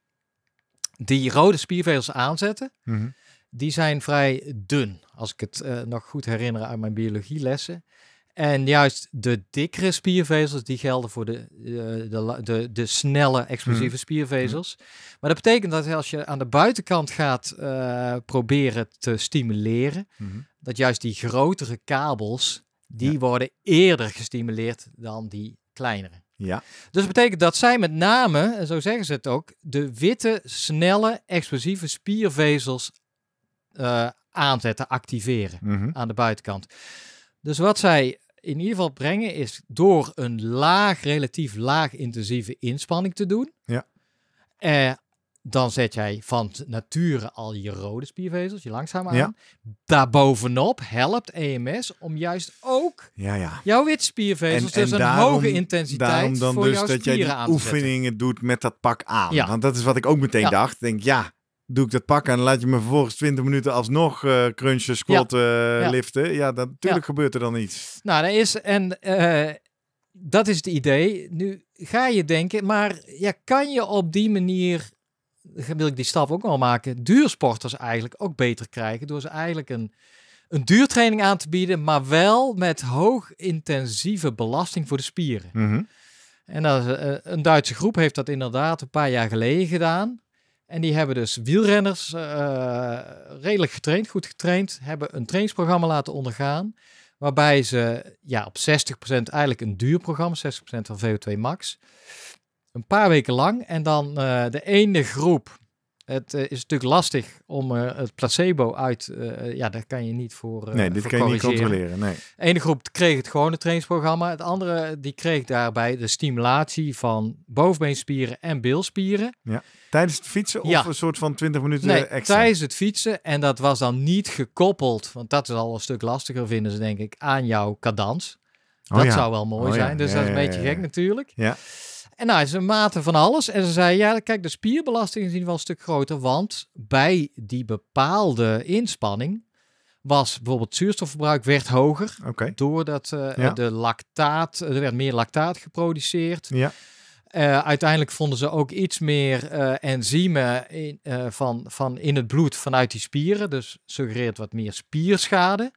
die rode spiervezels aanzetten, Mhm. die zijn vrij dun, als ik het eh, nog goed herinner uit mijn biologielessen. En juist de dikkere spiervezels, die gelden voor de, eh, de, de, de snelle, explosieve Mhm. spiervezels. Maar dat betekent dat als je aan de buitenkant gaat eh, proberen te stimuleren, Mhm. dat juist die grotere kabels, die Ja. worden eerder gestimuleerd dan die kleinere. Ja, Dus dat betekent dat zij met name, en zo zeggen ze het ook, de witte, snelle, explosieve spiervezels eh, aanzetten, activeren mhm. aan de buitenkant. Dus wat zij in ieder geval brengen is door een laag, relatief laag intensieve inspanning te doen. Ja. Eh, dan zet jij van nature al je rode spiervezels, je langzaam aan. Ja. Daarbovenop helpt EMS om juist ook ja, ja. jouw wit spiervezels, En- dus en een daarom- hoge intensiteit Daarom dan voor dus jouw dat jij die oefeningen doet met dat pak aan. Ja. Want dat is wat ik ook meteen dacht. Denk, ja, doe ik dat pak aan en laat je me vervolgens 20 minuten alsnog eh crunchen, squatten, Ja. liften. Ja, natuurlijk gebeurt er dan iets. Nou, dat is, en eh, dat is het idee. Nu ga je denken, maar ja, kan je op die manier, wil ik die stap ook wel maken, duursporters eigenlijk ook beter krijgen door ze eigenlijk een, een duurtraining aan te bieden, maar wel met hoog intensieve belasting voor de spieren. Mhm. En dat is, eh, een Duitse groep heeft dat inderdaad een paar jaar geleden gedaan. En die hebben dus wielrenners eh, redelijk getraind, goed getraind, hebben een trainingsprogramma laten ondergaan. Waarbij ze ja, op 60% eigenlijk een duur programma, 60% van VO2 max. Een paar weken lang. En dan eh, de ene groep. Het eh, is natuurlijk lastig om eh, het placebo uit. eh, ja, daar kan je niet voor. nee, dit voor kan je niet controleren. Nee. De ene groep kreeg het gewone trainingsprogramma. Het andere die kreeg daarbij de stimulatie van bovenbeenspieren en bilspieren. Tijdens het fietsen of Ja. een soort van 20 minuten Nee, extra? tijdens het fietsen. En dat was dan niet gekoppeld, want dat is al een stuk lastiger vinden ze denk ik, aan jouw cadans. Oh dat ja. zou wel mooi Oh ja, zijn, dus ja, dat is een ja, beetje ja, gek ja. natuurlijk. Ja. En nou, ze maten van alles. En ze zei, ja, kijk, de spierbelasting is in ieder geval een stuk groter. Want bij die bepaalde inspanning was bijvoorbeeld zuurstofverbruik werd hoger. Doordat Ja. de lactaat, er werd meer lactaat geproduceerd. Ja. Eh, uiteindelijk vonden ze ook iets meer eh, enzymen in, van, van in het bloed vanuit die spieren. Dus suggereert wat meer spierschade.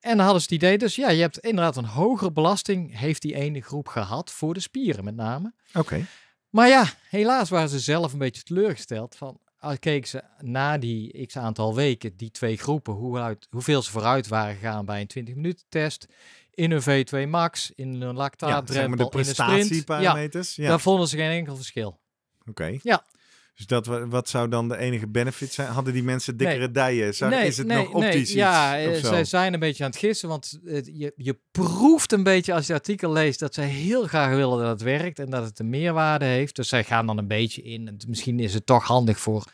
En dan hadden ze het idee, dus ja, je hebt inderdaad een hogere belasting, heeft die ene groep gehad, voor de spieren met name. Oké. Maar ja, helaas waren ze zelf een beetje teleurgesteld. Van, al keken ze na die x aantal weken, die twee groepen, hoe uit, hoeveel ze vooruit waren gegaan bij een 20 minuten test. In een V2 max, in een Ja, lactaatdrempel, zeg maar de sprint. Ja, prestatieparameters. Ja. daar vonden ze geen enkel verschil. Oké. Ja. Dus dat, wa- wat zou dan de enige benefit zijn? Hadden die mensen dikkere Nee. dijen? Zou, is het nog optisch iets? Ja, of eh, zij zijn een beetje aan het gissen, want je, je proeft een beetje als je het artikel leest dat zij heel graag willen dat het werkt en dat het een meerwaarde heeft. Dus zij gaan dan een beetje in. En Misschien is het toch handig voor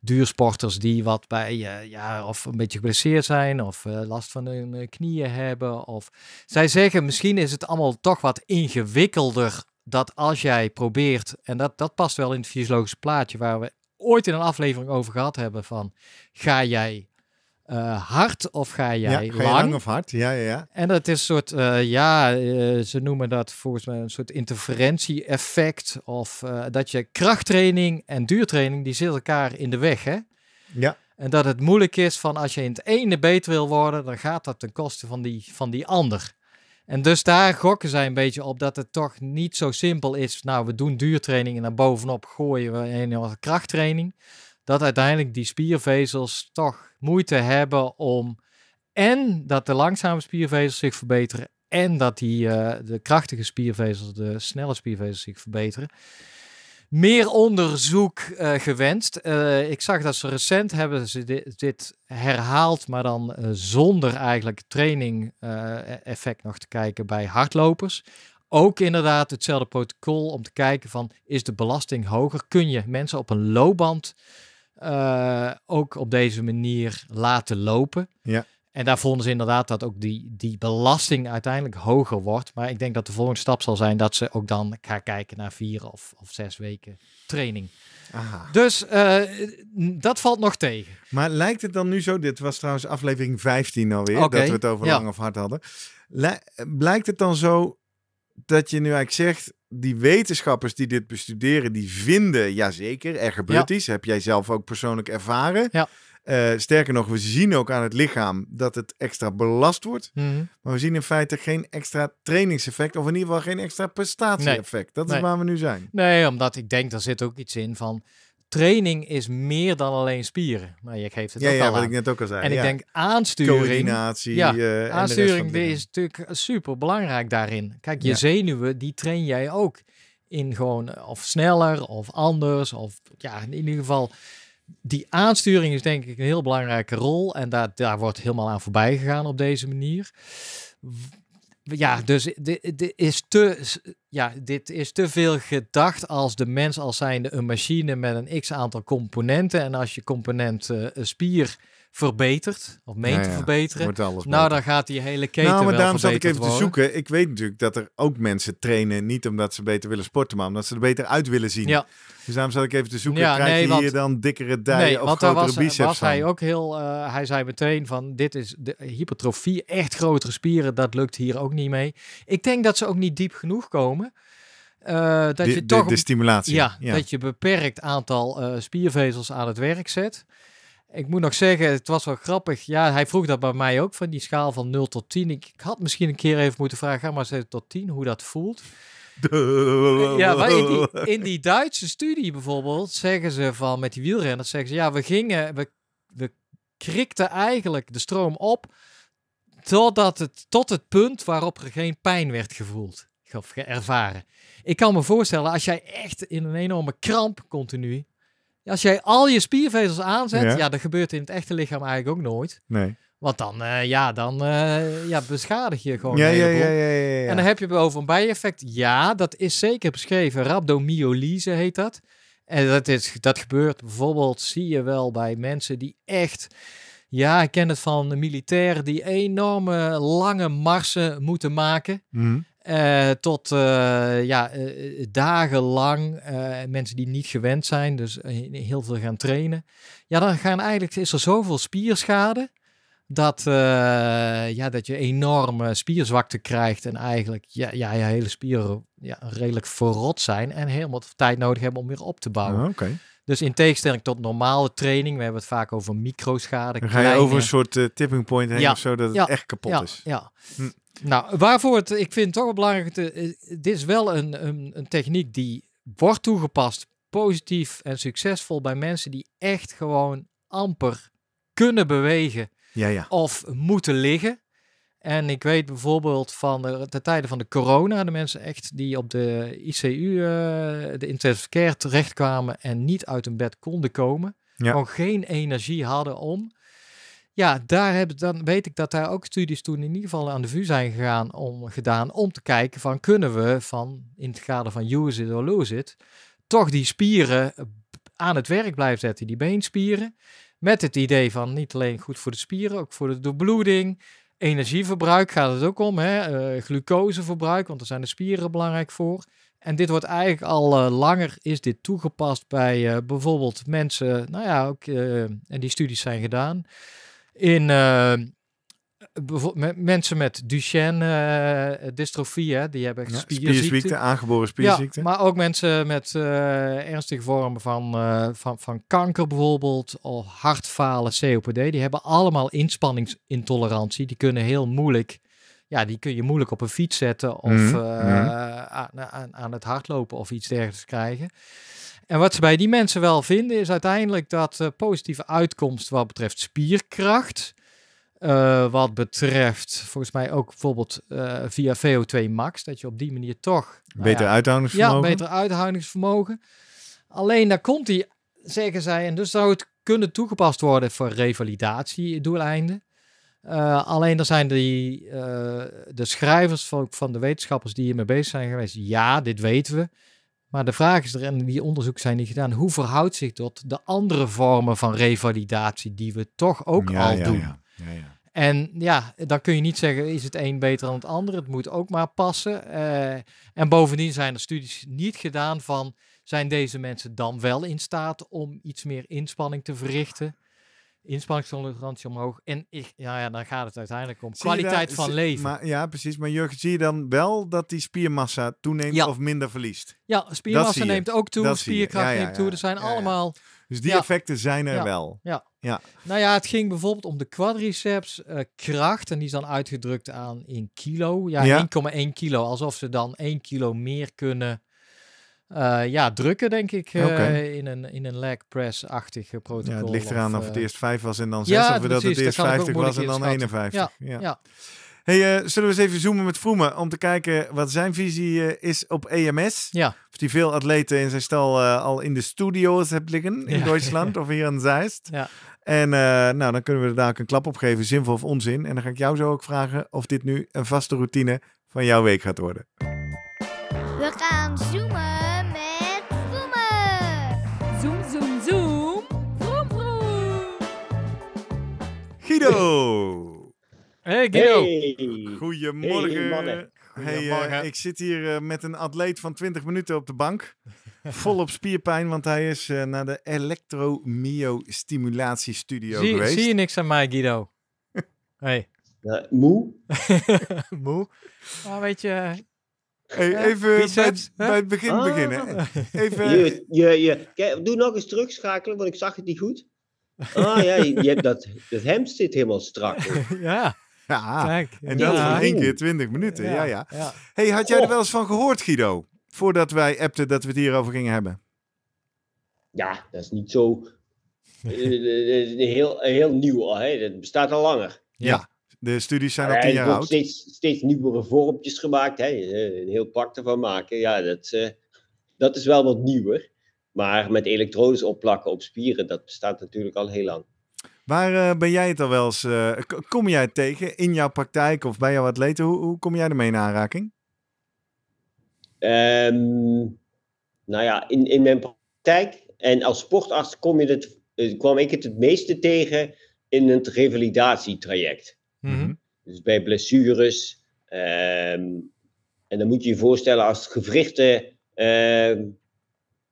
duursporters die wat bij, eh, ja, of een beetje geblesseerd zijn of eh, last van hun knieën hebben. Of zij zeggen misschien is het allemaal toch wat ingewikkelder dat als jij probeert, en dat, dat past wel in het fysiologische plaatje waar we ooit in een aflevering over gehad hebben van ga jij uh, hard of ga jij ja, ga lang? lang? of hard? Ja, ja, ja. En dat is een soort, uh, ja, uh, ze noemen dat volgens mij een soort interferentie-effect. Of dat je krachttraining en duurtraining, die zitten elkaar in de weg, hè? Ja. En dat het moeilijk is van als je in het ene beter wil worden, dan gaat dat ten koste van die, van die ander. En dus daar gokken zij een beetje op dat het toch niet zo simpel is. Nou, we doen duurtraining en dan bovenop gooien we een krachttraining. Dat uiteindelijk die spiervezels toch moeite hebben om en dat de langzame spiervezels zich verbeteren en dat die, uh, de krachtige spiervezels, de snelle spiervezels zich verbeteren meer onderzoek uh, gewenst. Uh, ik zag dat ze recent hebben ze dit, herhaald, maar dan uh, zonder eigenlijk training effect nog te kijken bij hardlopers. Ook inderdaad hetzelfde protocol om te kijken van is de belasting hoger? Kun je mensen op een loopband ook op deze manier laten lopen? Ja. En daar vonden ze inderdaad dat ook die, die belasting uiteindelijk hoger wordt. Maar ik denk dat de volgende stap zal zijn dat ze ook dan gaan kijken naar vier of, of zes weken training. Aha. Dus uh, dat valt nog tegen. Maar lijkt het dan nu zo, dit was trouwens aflevering 15 alweer, okay. dat we het over ja. lang of hard hadden. Blijkt het dan zo dat je nu eigenlijk zegt, die wetenschappers die dit bestuderen, die vinden, jazeker, er gebeurt Ja. iets. Heb jij zelf ook persoonlijk ervaren. Ja. Uh, sterker nog, we zien ook aan het lichaam dat het extra belast wordt. Mhm. Maar we zien in feite geen extra trainingseffect. Of in ieder geval geen extra prestatie-effect. Dat is Nee. waar we nu zijn. Nee, omdat ik denk, daar zit ook iets in van... Training is meer dan alleen spieren. Maar je geeft het Ja, ook ja al wat aan. ik net ook al zei. en ik denk aansturing... coördinatie. Ja, eh, Aansturing is natuurlijk super belangrijk daarin. Kijk, je Ja. zenuwen, die train jij ook in gewoon eh, of sneller of anders. Of ja, in ieder geval, die aansturing is denk ik een heel belangrijke rol. En daar, daar wordt helemaal aan voorbij gegaan op deze manier. Ja, dus dit, dit is te, ja, dit is te veel gedacht als de mens als zijnde een machine met een x aantal componenten. En als je component eh, een spier verbetert, of meent Ja, te verbeteren, nou, beter. dan gaat die hele keten nou, maar wel daarom zat ik verbeterd even te zoeken. Ik weet natuurlijk dat er ook mensen trainen, niet omdat ze beter willen sporten, maar omdat ze er beter uit willen zien. Ja, Dus daarom zat ik even te zoeken. Ja, Krijg nee, je want- hier dan dikkere dijen nee, of want grotere was, biceps was van? hij ook heel, eh, hij zei meteen van dit is de hypertrofie, echt grotere spieren, dat lukt hier ook niet mee. Ik denk dat ze ook niet diep genoeg komen. Eh, dat de, je toch de, stimulatie. Ja, dat je beperkt aantal eh, spiervezels aan het werk zet. Ik moet nog zeggen, het was wel grappig. Ja, hij vroeg dat bij mij ook van die schaal van 0 tot 10. Ik, ik had misschien een keer even moeten vragen, ga maar eens even tot 10, hoe dat voelt. Ja, maar in die, in die Duitse studie bijvoorbeeld zeggen ze van met die wielrenners, zeggen ze ja, we gingen, we, we krikten eigenlijk de stroom op totdat het, tot het punt waarop er geen pijn werd gevoeld of ervaren. Ik kan me voorstellen, als jij echt in een enorme kramp continu, als jij al je spiervezels aanzet, Ja. ja, dat gebeurt in het echte lichaam eigenlijk ook nooit. Nee. Want dan, eh, ja, dan eh, ja, beschadig je gewoon Ja, ja, ja, ja. En dan heb je over een bijeffect. Ja, dat is zeker beschreven. Rhabdomyolyse heet dat. En dat, is, dat gebeurt bijvoorbeeld, zie je wel bij mensen die echt... Ja, ik ken het van de militairen die enorme lange marsen moeten maken. Mhm. Eh, tot eh, ja, eh, dagenlang. mensen die niet gewend zijn, dus heel veel gaan trainen. Ja, dan gaan eigenlijk, is er zoveel spierschade dat, ja, dat je enorme spierzwakte krijgt en eigenlijk ja, ja, je hele spieren ja, redelijk verrot zijn en helemaal tijd nodig hebben om weer op te bouwen. Oké. Dus in tegenstelling tot normale training, we hebben het vaak over microschade. Dan ga je kleine- over een soort tipping point heen Ja, of zo, dat het echt kapot is. Ja. Hm. Nou, waarvoor het, ik vind het toch wel belangrijk, te, eh, dit is wel een, een, een techniek die wordt toegepast positief en succesvol bij mensen die echt gewoon amper kunnen bewegen Ja, ja. of moeten liggen. En ik weet bijvoorbeeld van de, de tijden van de corona, de mensen echt die op de ICU, eh, de intensive care terechtkwamen en niet uit hun bed konden komen. Ja. Gewoon geen energie hadden om. Ja, daar hebben, dan weet ik dat daar ook studies toen in ieder geval aan de VU zijn gegaan om, gedaan om te kijken van kunnen we van in het kader van use it or lose it toch die spieren aan het werk blijven zetten, die beenspieren. Met het idee van niet alleen goed voor de spieren, ook voor de doorbloeding. Energieverbruik gaat het ook om, hè? eh, glucoseverbruik, want daar zijn de spieren belangrijk voor. En dit wordt eigenlijk al eh, langer is dit toegepast bij eh, bijvoorbeeld mensen, nou ja, ook, en die studies zijn gedaan, in eh, me- mensen met Duchenne-dystrofie, hè, die hebben Ja, spierziekte. spierziekte, aangeboren spierziekte. Ja, maar ook mensen met eh, ernstige vormen van, eh, van, van kanker bijvoorbeeld, of hartfalen, COPD, die hebben allemaal inspanningsintolerantie. Die kunnen heel moeilijk, ja, die kun je moeilijk op een fiets zetten of Mhm, mhm. aan, aan, aan het hardlopen of iets dergelijks krijgen. En wat ze bij die mensen wel vinden is uiteindelijk dat eh, positieve uitkomst wat betreft spierkracht, eh, wat betreft volgens mij ook bijvoorbeeld eh, via VO2 max, dat je op die manier toch nou Beter ja, uithoudingsvermogen. ja, beter uithoudingsvermogen. Alleen daar komt die, zeggen zij, en dus zou het kunnen toegepast worden voor revalidatiedoeleinden. Eh alleen er zijn die, de schrijvers van, van de wetenschappers die hiermee bezig zijn geweest. Ja, dit weten we. Maar de vraag is er, en die onderzoeken zijn niet gedaan, hoe verhoudt zich tot de andere vormen van revalidatie die we toch ook ja, al ja, doen? Ja. En ja, dan kun je niet zeggen, is het een beter dan het ander? Het moet ook maar passen. Eh, en bovendien zijn er studies niet gedaan van, zijn deze mensen dan wel in staat om iets meer inspanning te verrichten? Inspanningstolerantie omhoog. En ik, ja, ja, dan gaat het uiteindelijk om Zie kwaliteit daar- van leven. Maar, ja, precies. Maar Jurgen, zie je dan wel dat die spiermassa toeneemt Ja. of minder verliest? ja, spiermassa neemt ook toe, Dat spierkracht Ja, ja, neemt toe. ja. Er zijn Ja, ja. allemaal Dus die Ja. effecten zijn er Ja. wel. Nou ja, het ging bijvoorbeeld om de quadriceps eh, kracht. En die is dan uitgedrukt aan in kilo. Ja, Ja. 1,1 kilo. Alsof ze dan 1 kilo meer kunnen eh, ja, drukken, denk ik. eh, in een, in een leg press-achtig eh, protocol. Ja, het ligt eraan of, het eerst 5 was en dan 6. ja, of dat het eerst kan ik ook 50 was en dan inschatten. 51. Ja. ja. Hey, eh, zullen we eens even zoomen met Vroemen om te kijken wat zijn visie is op EMS? Ja. Of die veel atleten in zijn stal al in de studio's hebt liggen in Ja. Duitsland of hier in Zeist. Ja. En eh, nou, dan kunnen we er daar een klap op geven, zinvol of onzin. En dan ga ik jou zo ook vragen of dit nu een vaste routine van jouw week gaat worden. We gaan zoomen Guido! Hey Guido. Hey. Goedemorgen. Hey, eh, ik zit hier eh, met een atleet van 20 minuten op de bank. Volop spierpijn, want hij is eh, naar de elektromyostimulatiestudio geweest. zie je niks aan mij, Guido? hey. Moe? Moe. Maar weet je... Hey, Ja, even bij, biceps, hè? bij het begin Ah. beginnen. Even, Je, je, je, kijk, doe nog eens terugschakelen, want ik zag het niet goed. Ah ja, je, je hebt dat, dat hemd zit helemaal strak. ja, ja, kijk. en dat ja. voor één keer 20 minuten. Ja, ja. ja. Hey, had jij er Oh. wel eens van gehoord, Guido? Voordat wij appten dat we het hierover gingen hebben. Ja, dat is niet zo... eh, eh, eh, heel, heel nieuw al, hè. dat bestaat al langer. Ja. De studies zijn al tien er jaar oud. steeds, steeds nieuwere vormpjes gemaakt. Hè. Een heel pak ervan maken. Ja, dat, eh, dat is wel wat nieuwer. Maar met elektrodes opplakken op spieren, dat bestaat natuurlijk al heel lang. Waar eh, ben jij het al wel eens... eh, kom jij het tegen in jouw praktijk of bij jouw atleten? Hoe, hoe kom jij ermee in aanraking? Ehm, nou ja, in, in mijn praktijk en als sportarts kom je het, eh, kwam ik het het meeste tegen in het revalidatietraject. Mhm. Dus bij blessures. ehm, en dan moet je je voorstellen als gewrichten ehm,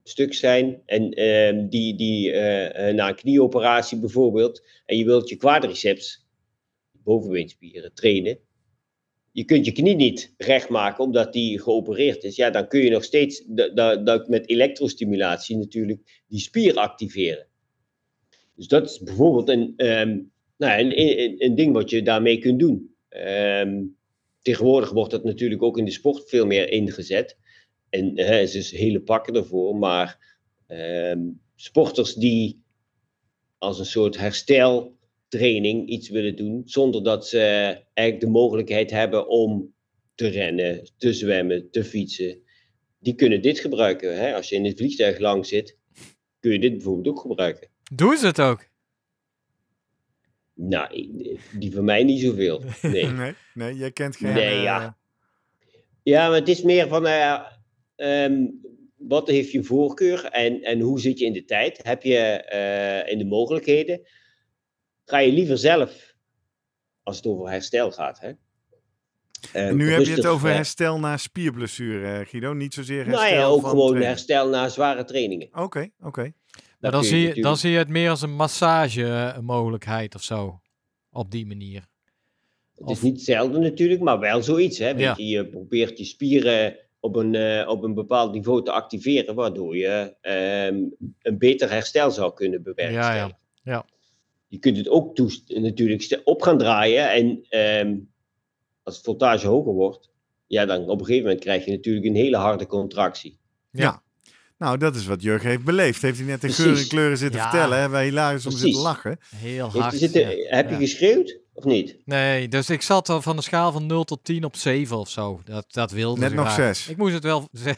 stuk zijn en ehm, die, die eh, na een knieoperatie bijvoorbeeld en je wilt je quadriceps, bovenbeenspieren, trainen. Je kunt je knie niet recht maken omdat die geopereerd is. Ja, dan kun je nog steeds met elektrostimulatie natuurlijk die spier activeren. Dus dat is bijvoorbeeld een, ehm, nou, een, een ding wat je daarmee kunt doen. Ehm, tegenwoordig wordt dat natuurlijk ook in de sport veel meer ingezet. En hè, er is hele pakken ervoor. Maar ehm, sporters die als een soort hersteltraining iets willen doen, zonder dat ze eigenlijk de mogelijkheid hebben om te rennen, te zwemmen, te fietsen, die kunnen dit gebruiken. Hè? Als je in het vliegtuig lang zit, kun je dit bijvoorbeeld ook gebruiken. Doen ze het ook? Nou, die van mij niet zoveel. Nee. Nee, nee jij kent geen... Nee, eh, ja. Ja, maar het is meer van, eh, ehm, wat heeft je voorkeur en, en hoe zit je in de tijd? Heb je eh, in de mogelijkheden? Ga je liever zelf, als het over herstel gaat, hè? eh, En nu heb je het over eh, herstel na spierblessure, Guido. Niet zozeer herstel Nou ja, ook van gewoon training. herstel na zware trainingen. Oké, oké. Dat dan, zie je, dan zie je het meer als een massage mogelijkheid of zo. Op die manier. Het is niet zelden natuurlijk, maar wel zoiets. Hè? Ja. je, je probeert je spieren op een, eh, op een bepaald niveau te activeren, waardoor je ehm, een beter herstel zou kunnen bewerkstelligen. Ja, ja. Ja. Je kunt het ook toest- natuurlijk op gaan draaien en ehm, als het voltage hoger wordt, ja, dan op een gegeven moment krijg je natuurlijk een hele harde contractie. Ja. Nou, dat is wat Jurgen heeft beleefd. Heeft hij net in Precies. geur en kleuren zitten Ja. vertellen. Hebben wij hilarisch om Precies. zitten lachen. Heel hard. zitten, ja. heb je Ja. geschreeuwd of niet? Nee, dus ik zat al van de schaal van 0 tot 10 op 7 of zo. Dat, dat wilde Net ze nog graag. zes. Ik moest het wel... zes,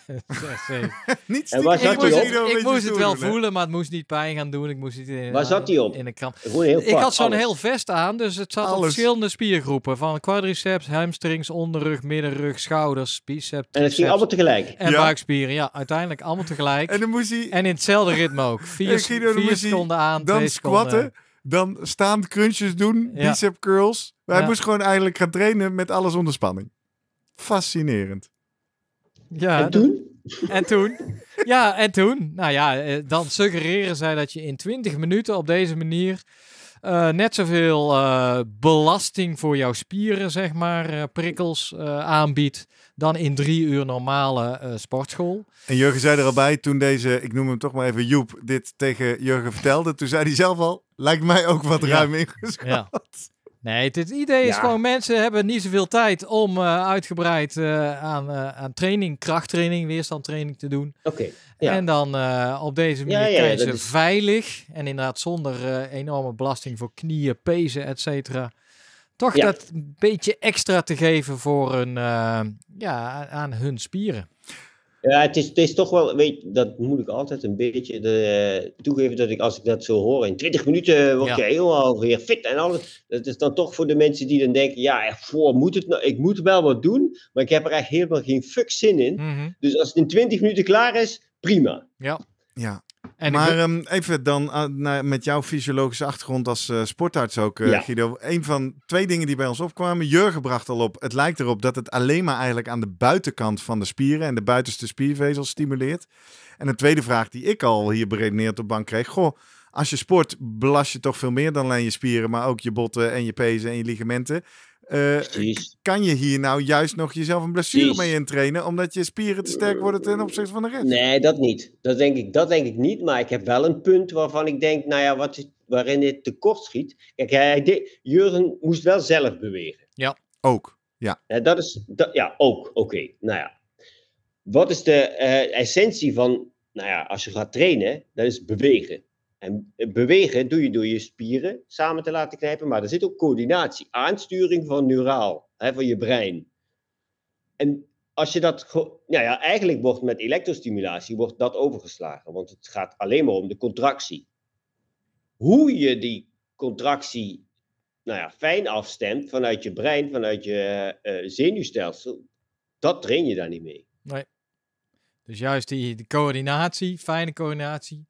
zeven. Niet En waar zat ik moest, op? Ik moest het wel doen, voelen, maar het moest niet pijn gaan doen. Ik moest niet in, Waar zat hij op? In een kramp. Heel Ik had zo'n heel vest aan, dus het zat op Alles. verschillende spiergroepen. Van quadriceps, hamstrings, onderrug, middenrug, schouders, biceps, En het ging allemaal tegelijk. en Ja. buikspieren. Ja, uiteindelijk allemaal tegelijk. En En, dan moest hij in hetzelfde ritme ook. Vier, En Guido, dan vier seconden aan, dan twee seconden. Dan staand crunches doen, Ja. bicep curls. Hij Ja. moest gewoon eigenlijk gaan trainen met alles onder spanning. Fascinerend. Ja, en toen? En toen? Ja, en toen? Nou ja, eh, dan suggereren zij dat je in 20 minuten op deze manier eh, net zoveel eh, belasting voor jouw spieren, zeg maar, eh, prikkels eh, aanbiedt dan in drie uur normale eh, sportschool. En Jurgen zei er al bij toen deze, ik noem hem toch maar even Joep, dit tegen Jurgen vertelde. Toen zei hij zelf al, lijkt mij ook wat Ja. ruim ingeschat. Ja. Nee, het, idee is Ja. gewoon, mensen hebben niet zoveel tijd om eh, uitgebreid eh, aan, eh, aan training, krachttraining, weerstandtraining te doen. Oké. Ja. En dan eh, op deze manier Ja, ja, ze is- veilig en inderdaad zonder eh, enorme belasting voor knieën, pezen, et cetera. Toch Ja. dat een beetje extra te geven voor hun, eh, ja, aan hun spieren. Ja, het is, het is toch wel, weet je, dat moet ik altijd een beetje de, toegeven dat ik als ik dat zo hoor, in 20 minuten word Ja. je helemaal weer fit en alles. Dat is dan toch voor de mensen die dan denken, ja, voor, moet het nou, ik moet wel wat doen, maar ik heb er echt helemaal geen fuck zin in. Mhm. Dus als het in 20 minuten klaar is, prima. Ja. Ja, En maar ehm, even dan eh, naar- met jouw fysiologische achtergrond als eh, sportarts ook, eh, Ja. Guido. Een van twee dingen die bij ons opkwamen. Jurgen bracht al op, het lijkt erop dat het alleen maar eigenlijk aan de buitenkant van de spieren en de buitenste spiervezels stimuleert. En een tweede vraag die ik al hier beredeneerd op bank kreeg. Goh, als je sport belast je toch veel meer dan alleen je spieren, maar ook je botten en je pezen en je ligamenten. Eh, kan je hier nou juist nog jezelf een blessure Precies. mee intrainen, omdat je spieren te sterk worden ten opzichte van de rest? Nee, dat niet. Dat denk, ik, dat denk ik niet. Maar ik heb wel een punt waarvan ik denk, nou ja, wat waarin dit tekort schiet. Kijk, hij, de, Jurgen moest wel zelf bewegen. Ook. Ja, Ja, dat is, dat, ja, ook. Oké, nou ja. Wat is de eh, essentie van, nou ja, als je gaat trainen, dat is bewegen. En eh, bewegen doe je door je spieren samen te laten knijpen, maar er zit ook coördinatie, aansturing van neuraal, hè, van je brein. En als je dat, nou ja, eigenlijk wordt met elektrostimulatie wordt dat overgeslagen, want het gaat alleen maar om de contractie. Hoe je die contractie nou ja, fijn afstemt vanuit je brein, vanuit je eh, zenuwstelsel, dat train je daar niet mee. Dus juist die coördinatie, fijne coördinatie,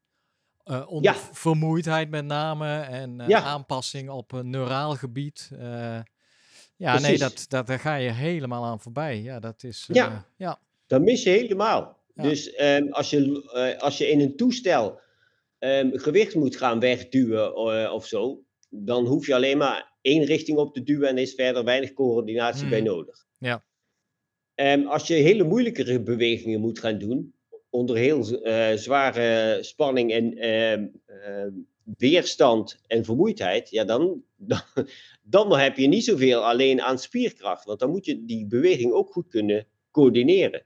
eh, onder Ja. vermoeidheid met name en eh, Ja. aanpassing op een neuraal gebied. eh, ja, nee, dat, dat, daar ga je helemaal aan voorbij. Ja, dat is... Ja. ja. Dat mis je helemaal. Ja. Dus ehm, als, je, als je in een toestel ehm, gewicht moet gaan wegduwen of zo, dan hoef je alleen maar één richting op te duwen en is verder weinig coördinatie bij nodig. Ja. Ehm, als je hele moeilijkere bewegingen moet gaan doen, onder heel eh, zware spanning en ehm, ehm, weerstand en vermoeidheid, ja, dan, dan, dan heb je niet zoveel alleen aan spierkracht. Want dan moet je die beweging ook goed kunnen coördineren.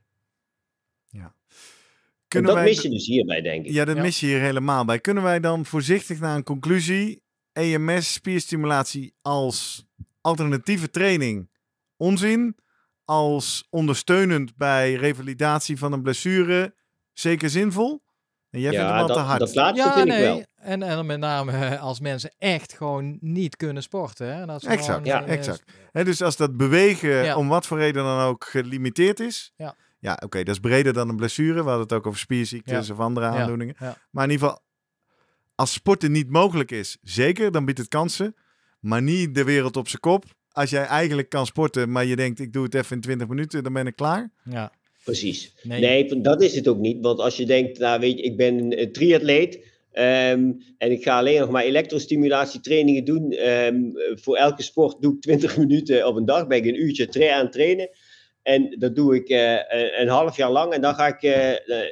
En Kunnen dat wij mis je dus hierbij, denk ik. Ja, dat Ja. mis je hier helemaal bij. Kunnen wij dan voorzichtig naar een conclusie? EMS, spierstimulatie als alternatieve training onzin. Als ondersteunend bij revalidatie van een blessure zeker zinvol. En jij vindt hem al dat, te hard. dat laatste Ja, vind nee. ik wel. En, en met name eh, als mensen echt gewoon niet kunnen sporten. Hè? Dat is Exact, gewoon, ja, eh, exact. Hè, dus als dat bewegen Ja. om wat voor reden dan ook gelimiteerd is. Ja. Ja, oké, dat is breder dan een blessure. We hadden het ook over spierziektes of andere Ja, aandoeningen. ja. Maar in ieder geval, als sporten niet mogelijk is, zeker, dan biedt het kansen. Maar niet de wereld op zijn kop. als jij eigenlijk kan sporten, maar je denkt ik doe het even in 20 minuten, dan ben ik klaar. Ja. Precies. Nee. Nee, dat is het ook niet. Want als je denkt, nou weet je, ik ben een, triatleet ehm, en ik ga alleen nog maar elektrostimullatietrainingen doen. ehm, voor elke sport doe ik 20 minuten op een dag, ben ik een uurtje tra- aan het trainen. En dat doe ik eh, een, een half jaar lang en dan ga ik eh,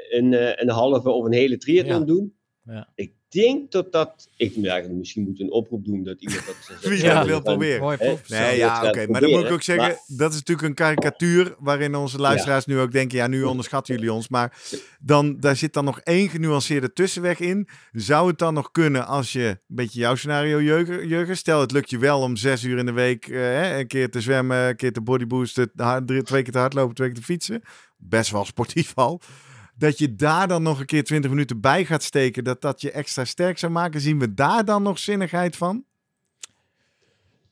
een, eh, een halve of een hele triathlon Ja. doen. Ja. Ik denk dat dat, ik ja, misschien moet een oproep doen dat iemand dat... Wie Ja. dat wil proberen. Mooi. Nee, ja, oké. Maar dan moet ik ook zeggen, Maar- dat is natuurlijk een karikatuur waarin onze luisteraars nu ook denken, ja, nu onderschatten jullie ons. Maar dan, daar zit dan nog één genuanceerde tussenweg in. Zou het dan nog kunnen als je, een beetje jouw scenario, Jurgen, stel het lukt je wel om zes uur in de week eh, hè, een keer te zwemmen, een keer te bodyboosten, twee keer te hardlopen, twee keer te fietsen. Best wel sportief al. Dat je daar dan nog een keer 20 minuten bij gaat steken, dat dat je extra sterk zou maken. Zien we daar dan nog zinnigheid van?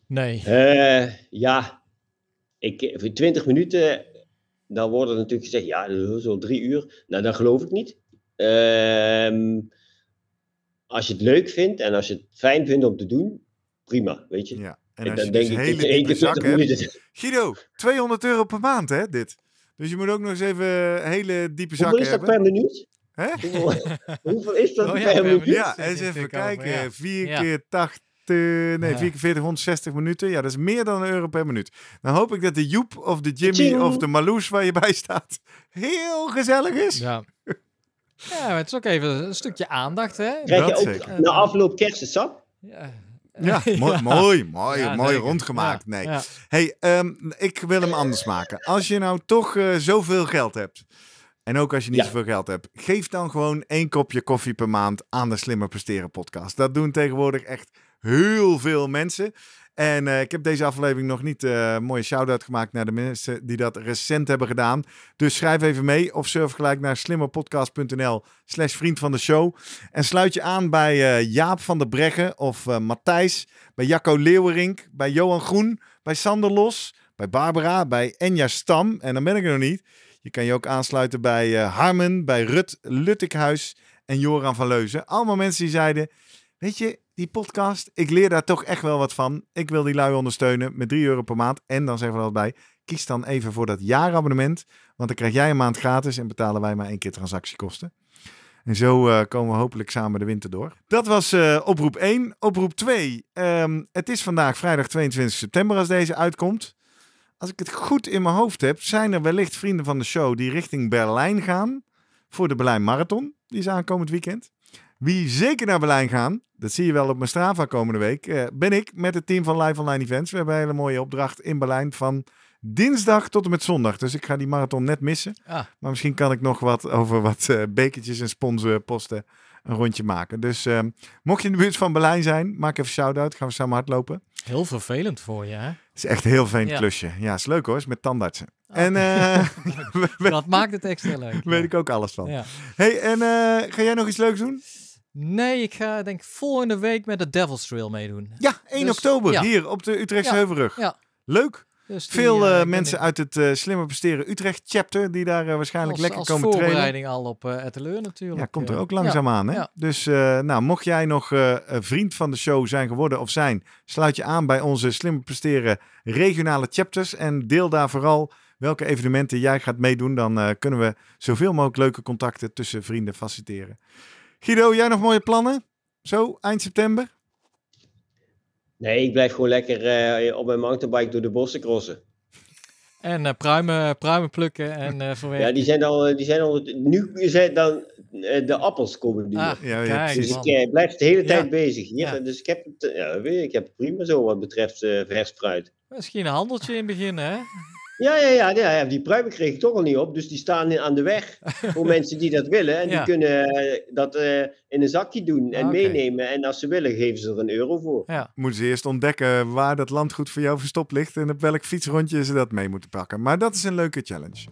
Nee. Eh, ja, ik, voor 20 minuten, dan wordt er natuurlijk gezegd, ja, wel drie uur. Nou, dat geloof ik niet. Ehm, als je het leuk vindt en als je het fijn vindt om te doen, prima, weet je. Ja. En als je dan dus denk ik, hele diepe keer 20 zak hebt. Guido, 200 euro per maand, hè, dit. Dus je moet ook nog eens even hele diepe Hoeveel zakken is dat hebben. per minuut? Hè? Hoeveel, hoeveel is dat Oh ja, per minuut? Ja, eens even over, kijken. ja. 4 Ja. keer 80, nee, Ja. 4 keer 40, 160 minuten. Ja, dat is meer dan een euro per minuut. Dan hoop ik dat de Joep of de Jimmy of de Marloes waar je bij staat heel gezellig is. Ja. Ja, maar het is ook even een stukje aandacht, hè? Krijg je Dat ook zeker. na afloop kersensap? Ja. Ja, mooi, mooi, mooi, Ja, mooi zeker. rondgemaakt. Nee. Hey, ehm, ik wil hem anders maken. Als je nou toch eh, zoveel geld hebt, en ook als je niet zoveel geld hebt, geef dan gewoon één kopje koffie per maand aan de Slimmer Presteren podcast. Dat doen tegenwoordig echt heel veel mensen. En eh, ik heb deze aflevering nog niet een mooie shout-out gemaakt naar de mensen die dat recent hebben gedaan. Dus schrijf even mee of surf gelijk naar slimmerpodcast.nl slash vriend van de show. En sluit je aan bij eh, Jaap van der Breggen of Matthijs, bij Jacco Leeuwerink, bij Johan Groen, bij Sander Los, bij Barbara, bij Enja Stam. En dan ben ik er nog niet. Je kan je ook aansluiten bij Harmen, bij Rut Luttikhuis en Joran van Leuzen. Allemaal mensen die zeiden, weet je, die podcast, ik leer daar toch echt wel wat van. Ik wil die lui ondersteunen met 3 euro per maand. En dan zeggen we altijd bij, kies dan even voor dat jaarabonnement. Want dan krijg jij een maand gratis en betalen wij maar één keer transactiekosten. En zo eh, komen we hopelijk samen de winter door. Dat was eh, oproep 1. Oproep 2. ehm, het is vandaag vrijdag 22 september als deze uitkomt. Als ik het goed in mijn hoofd heb, zijn er wellicht vrienden van de show die richting Berlijn gaan voor de Berlijn Marathon. Die is aankomend weekend. Wie zeker naar Berlijn gaan, dat zie je wel op mijn Strava komende week, eh, ben ik met het team van Live Online Events. We hebben een hele mooie opdracht in Berlijn van dinsdag tot en met zondag. Dus ik ga die marathon net missen. Ah. Maar misschien kan ik nog wat over wat eh, bekertjes en sponsorposten een rondje maken. Dus eh, mocht je in de buurt van Berlijn zijn, maak even shout-out. Gaan we samen hardlopen. Heel vervelend voor je, hè? Het is echt een heel Ja. klusje. Ja, is leuk hoor. Is met tandartsen. Ah. En weet, Dat maakt het extra leuk. weet ja. ik ook alles van. Ja. Hey, en ga jij nog iets leuks doen? Nee, ik ga denk volgende week met de Devil's Trail meedoen. Ja, 1 Dus, oktober ja. hier op de Utrechtse Ja, Heuvelrug. ja. Leuk. Dus die, Veel eh, eh, ik mensen uit het eh Slimmer Presteren Utrecht chapter die daar waarschijnlijk als, lekker als komen trainen. voorbereiding al op eh Etteleur natuurlijk. Ja, komt er ook langzaam aan. Hè? Dus nou, mocht jij nog vriend van de show zijn geworden of zijn, sluit je aan bij onze Slimmer Presteren regionale chapters en deel daar vooral welke evenementen jij gaat meedoen. Dan kunnen we zoveel mogelijk leuke contacten tussen vrienden faciliteren. Guido, jij nog mooie plannen? Zo, eind september? Nee, ik blijf gewoon lekker eh, op mijn mountainbike door de bossen crossen. En eh, pruimen, pruimen plukken en eh verwerken. Ja, die zijn al, die zijn al nu zijn dan eh, de appels komen nu. Ah. Ja, ja, kijk, dus man. ik blijf de hele Ja. tijd bezig. Hier, Ja. Dus ik heb, het, ja, weet je, ik heb het prima zo wat betreft eh vers fruit. Misschien een handeltje in beginnen, hè? Ja, ja, ja, ja, ja, die pruimen kreeg ik toch al niet op. Dus die staan in- aan de weg voor mensen die dat willen. En Ja. die kunnen eh, dat eh, in een zakje doen en Ah, meenemen. En als ze willen, geven ze er een euro voor. Ja. Moeten ze eerst ontdekken waar dat landgoed voor jou verstopt ligt en op welk fietsrondje ze dat mee moeten pakken. Maar dat is een leuke challenge.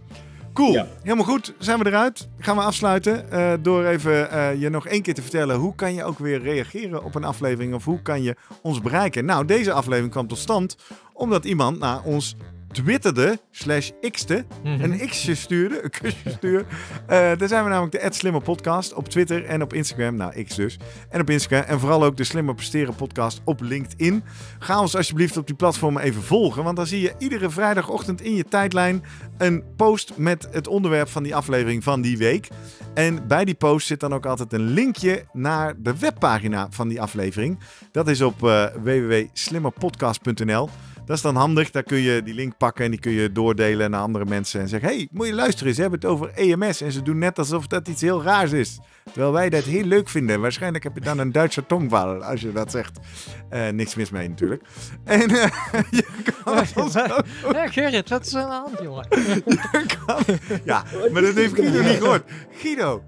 Cool, Ja. helemaal goed. Zijn we eruit? Gaan we afsluiten eh, door even eh, je nog één keer te vertellen hoe kan je ook weer reageren op een aflevering of hoe kan je ons bereiken. Nou, deze aflevering kwam tot stand omdat iemand naar ons twitterde, slash x'te, Mhm. een x'je stuurde, een kusje stuurde. Eh, daar zijn we namelijk de Slimmer Podcast op Twitter en op Instagram. Nou, X dus. En op Instagram. En vooral ook de Slimmer Presteren Podcast op LinkedIn. Ga ons alsjeblieft op die platformen even volgen. Want dan zie je iedere vrijdagochtend in je tijdlijn een post met het onderwerp van die aflevering van die week. En bij die post zit dan ook altijd een linkje naar de webpagina van die aflevering. Dat is op eh, www.slimmerpodcast.nl. Dat is dan handig. Daar kun je die link pakken en die kun je doordelen naar andere mensen. En zeggen, hey, moet je luisteren, ze hebben het over EMS. En ze doen net alsof dat iets heel raars is. Terwijl wij dat heel leuk vinden. Waarschijnlijk heb je dan een Duitse tongval als je dat zegt. Eh, niks mis mee natuurlijk. En eh, je kan ons ook Ja, Gerrit, wat is aan de hand, jongen? ja, maar dat heeft Guido niet gehoord. Guido,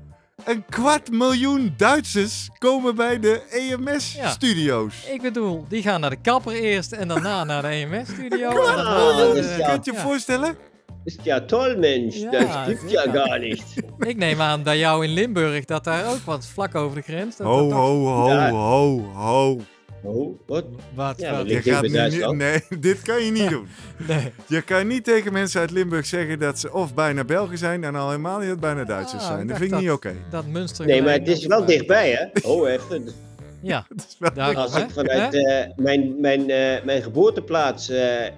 een kwart miljoen Duitsers komen bij de Ja. EMS-studio's. Ik bedoel, die gaan naar de kapper eerst en daarna naar de EMS-studio. Dat is ja. Kun je je voorstellen? Ist ja toll, Mensch. Ja, das gibt ja gar nicht. Ik neem aan bij jou in Limburg dat daar ook wat vlak over de grens. Dat Ho, dat toch- ho, ho, ho, ho. Oh, wat? Wat, Ja, wat- Je gaat in nu niet, nee, dit kan je niet doen. nee. Je kan niet tegen mensen uit Limburg zeggen dat ze of bijna Belgen zijn en al helemaal niet dat bijna Duitsers Ah, zijn. ik Dat vind ik niet oké. Dat Münster. Nee, maar het is wel dichtbij, hè? Oh, even. Ja, Dat is wel- daar Als ik vanuit eh, mijn, mijn, eh, mijn geboorteplaats eh, eh,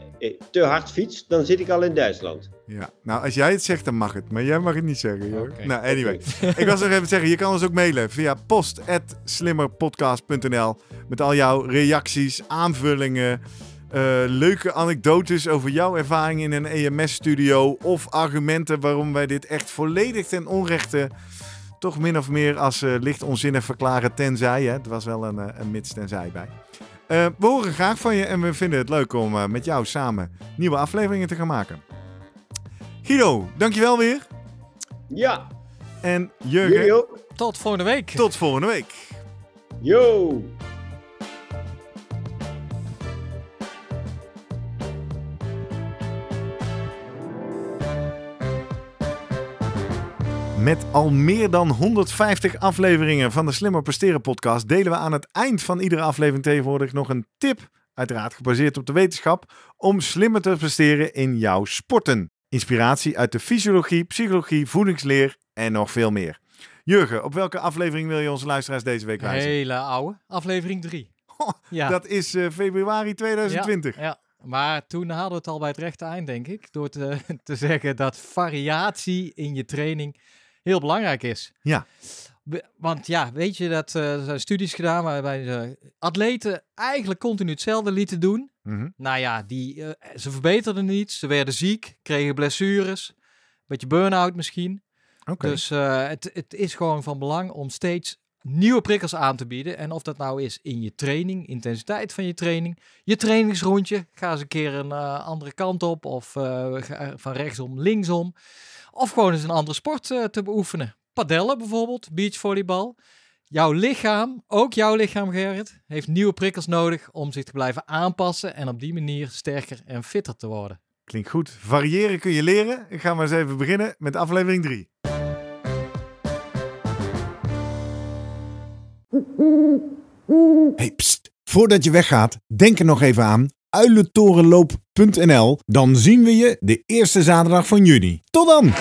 te hard fiets, dan zit ik al in Duitsland. Ja, nou als jij het zegt dan mag het, maar jij mag het niet zeggen. joh. Nou, anyway. ik was nog even zeggen, je kan ons ook mailen via post.slimmerpodcast.nl met al jouw reacties, aanvullingen, eh, leuke anekdotes over jouw ervaring in een EMS-studio of argumenten waarom wij dit echt volledig ten onrechte toch min of meer als eh, licht onzinnig verklaren tenzij. Hè? Er was wel een, eh, een mits tenzij bij. We horen graag van je en we vinden het leuk om met jou samen nieuwe afleveringen te gaan maken. Guido, dankjewel weer. Ja, En Jurgen. Tot volgende week. tot volgende week. Yo! Met al meer dan 150 afleveringen van de Slimmer Presteren podcast delen we aan het eind van iedere aflevering tegenwoordig nog een tip, uiteraard gebaseerd op de wetenschap, om slimmer te presteren in jouw sporten. Inspiratie uit de fysiologie, psychologie, voedingsleer en nog veel meer. Jurgen, op welke aflevering wil je onze luisteraars deze week wijzen? Hele oude. Aflevering 3. Goh, Ja. Dat is eh, februari 2020. Ja, ja. Maar toen hadden we het al bij het rechte eind, denk ik. Door te, te zeggen dat variatie in je training heel belangrijk is. Ja. Want ja, weet je, dat, eh, er zijn studies gedaan waarbij de atleten eigenlijk continu hetzelfde lieten doen. Mhm. Nou ja, die, eh, ze verbeterden niet, ze werden ziek, kregen blessures, beetje burn-out misschien. Dus eh, het, het is gewoon van belang om steeds nieuwe prikkels aan te bieden. En of dat nou is in je training, intensiteit van je training, je trainingsrondje. Ga eens een keer een eh, andere kant op of van rechtsom linksom. Of gewoon eens een andere sport te beoefenen. Padellen bijvoorbeeld, beachvolleybal. Jouw lichaam, ook jouw lichaam Gerrit, heeft nieuwe prikkels nodig om zich te blijven aanpassen en op die manier sterker en fitter te worden. Klinkt goed. Variëren kun je leren. Ik ga maar eens even beginnen met aflevering 3. Hey, pst. Voordat je weggaat, denk er nog even aan uilentorenloop.nl. Dan zien we je de eerste zaterdag van juni. Tot dan!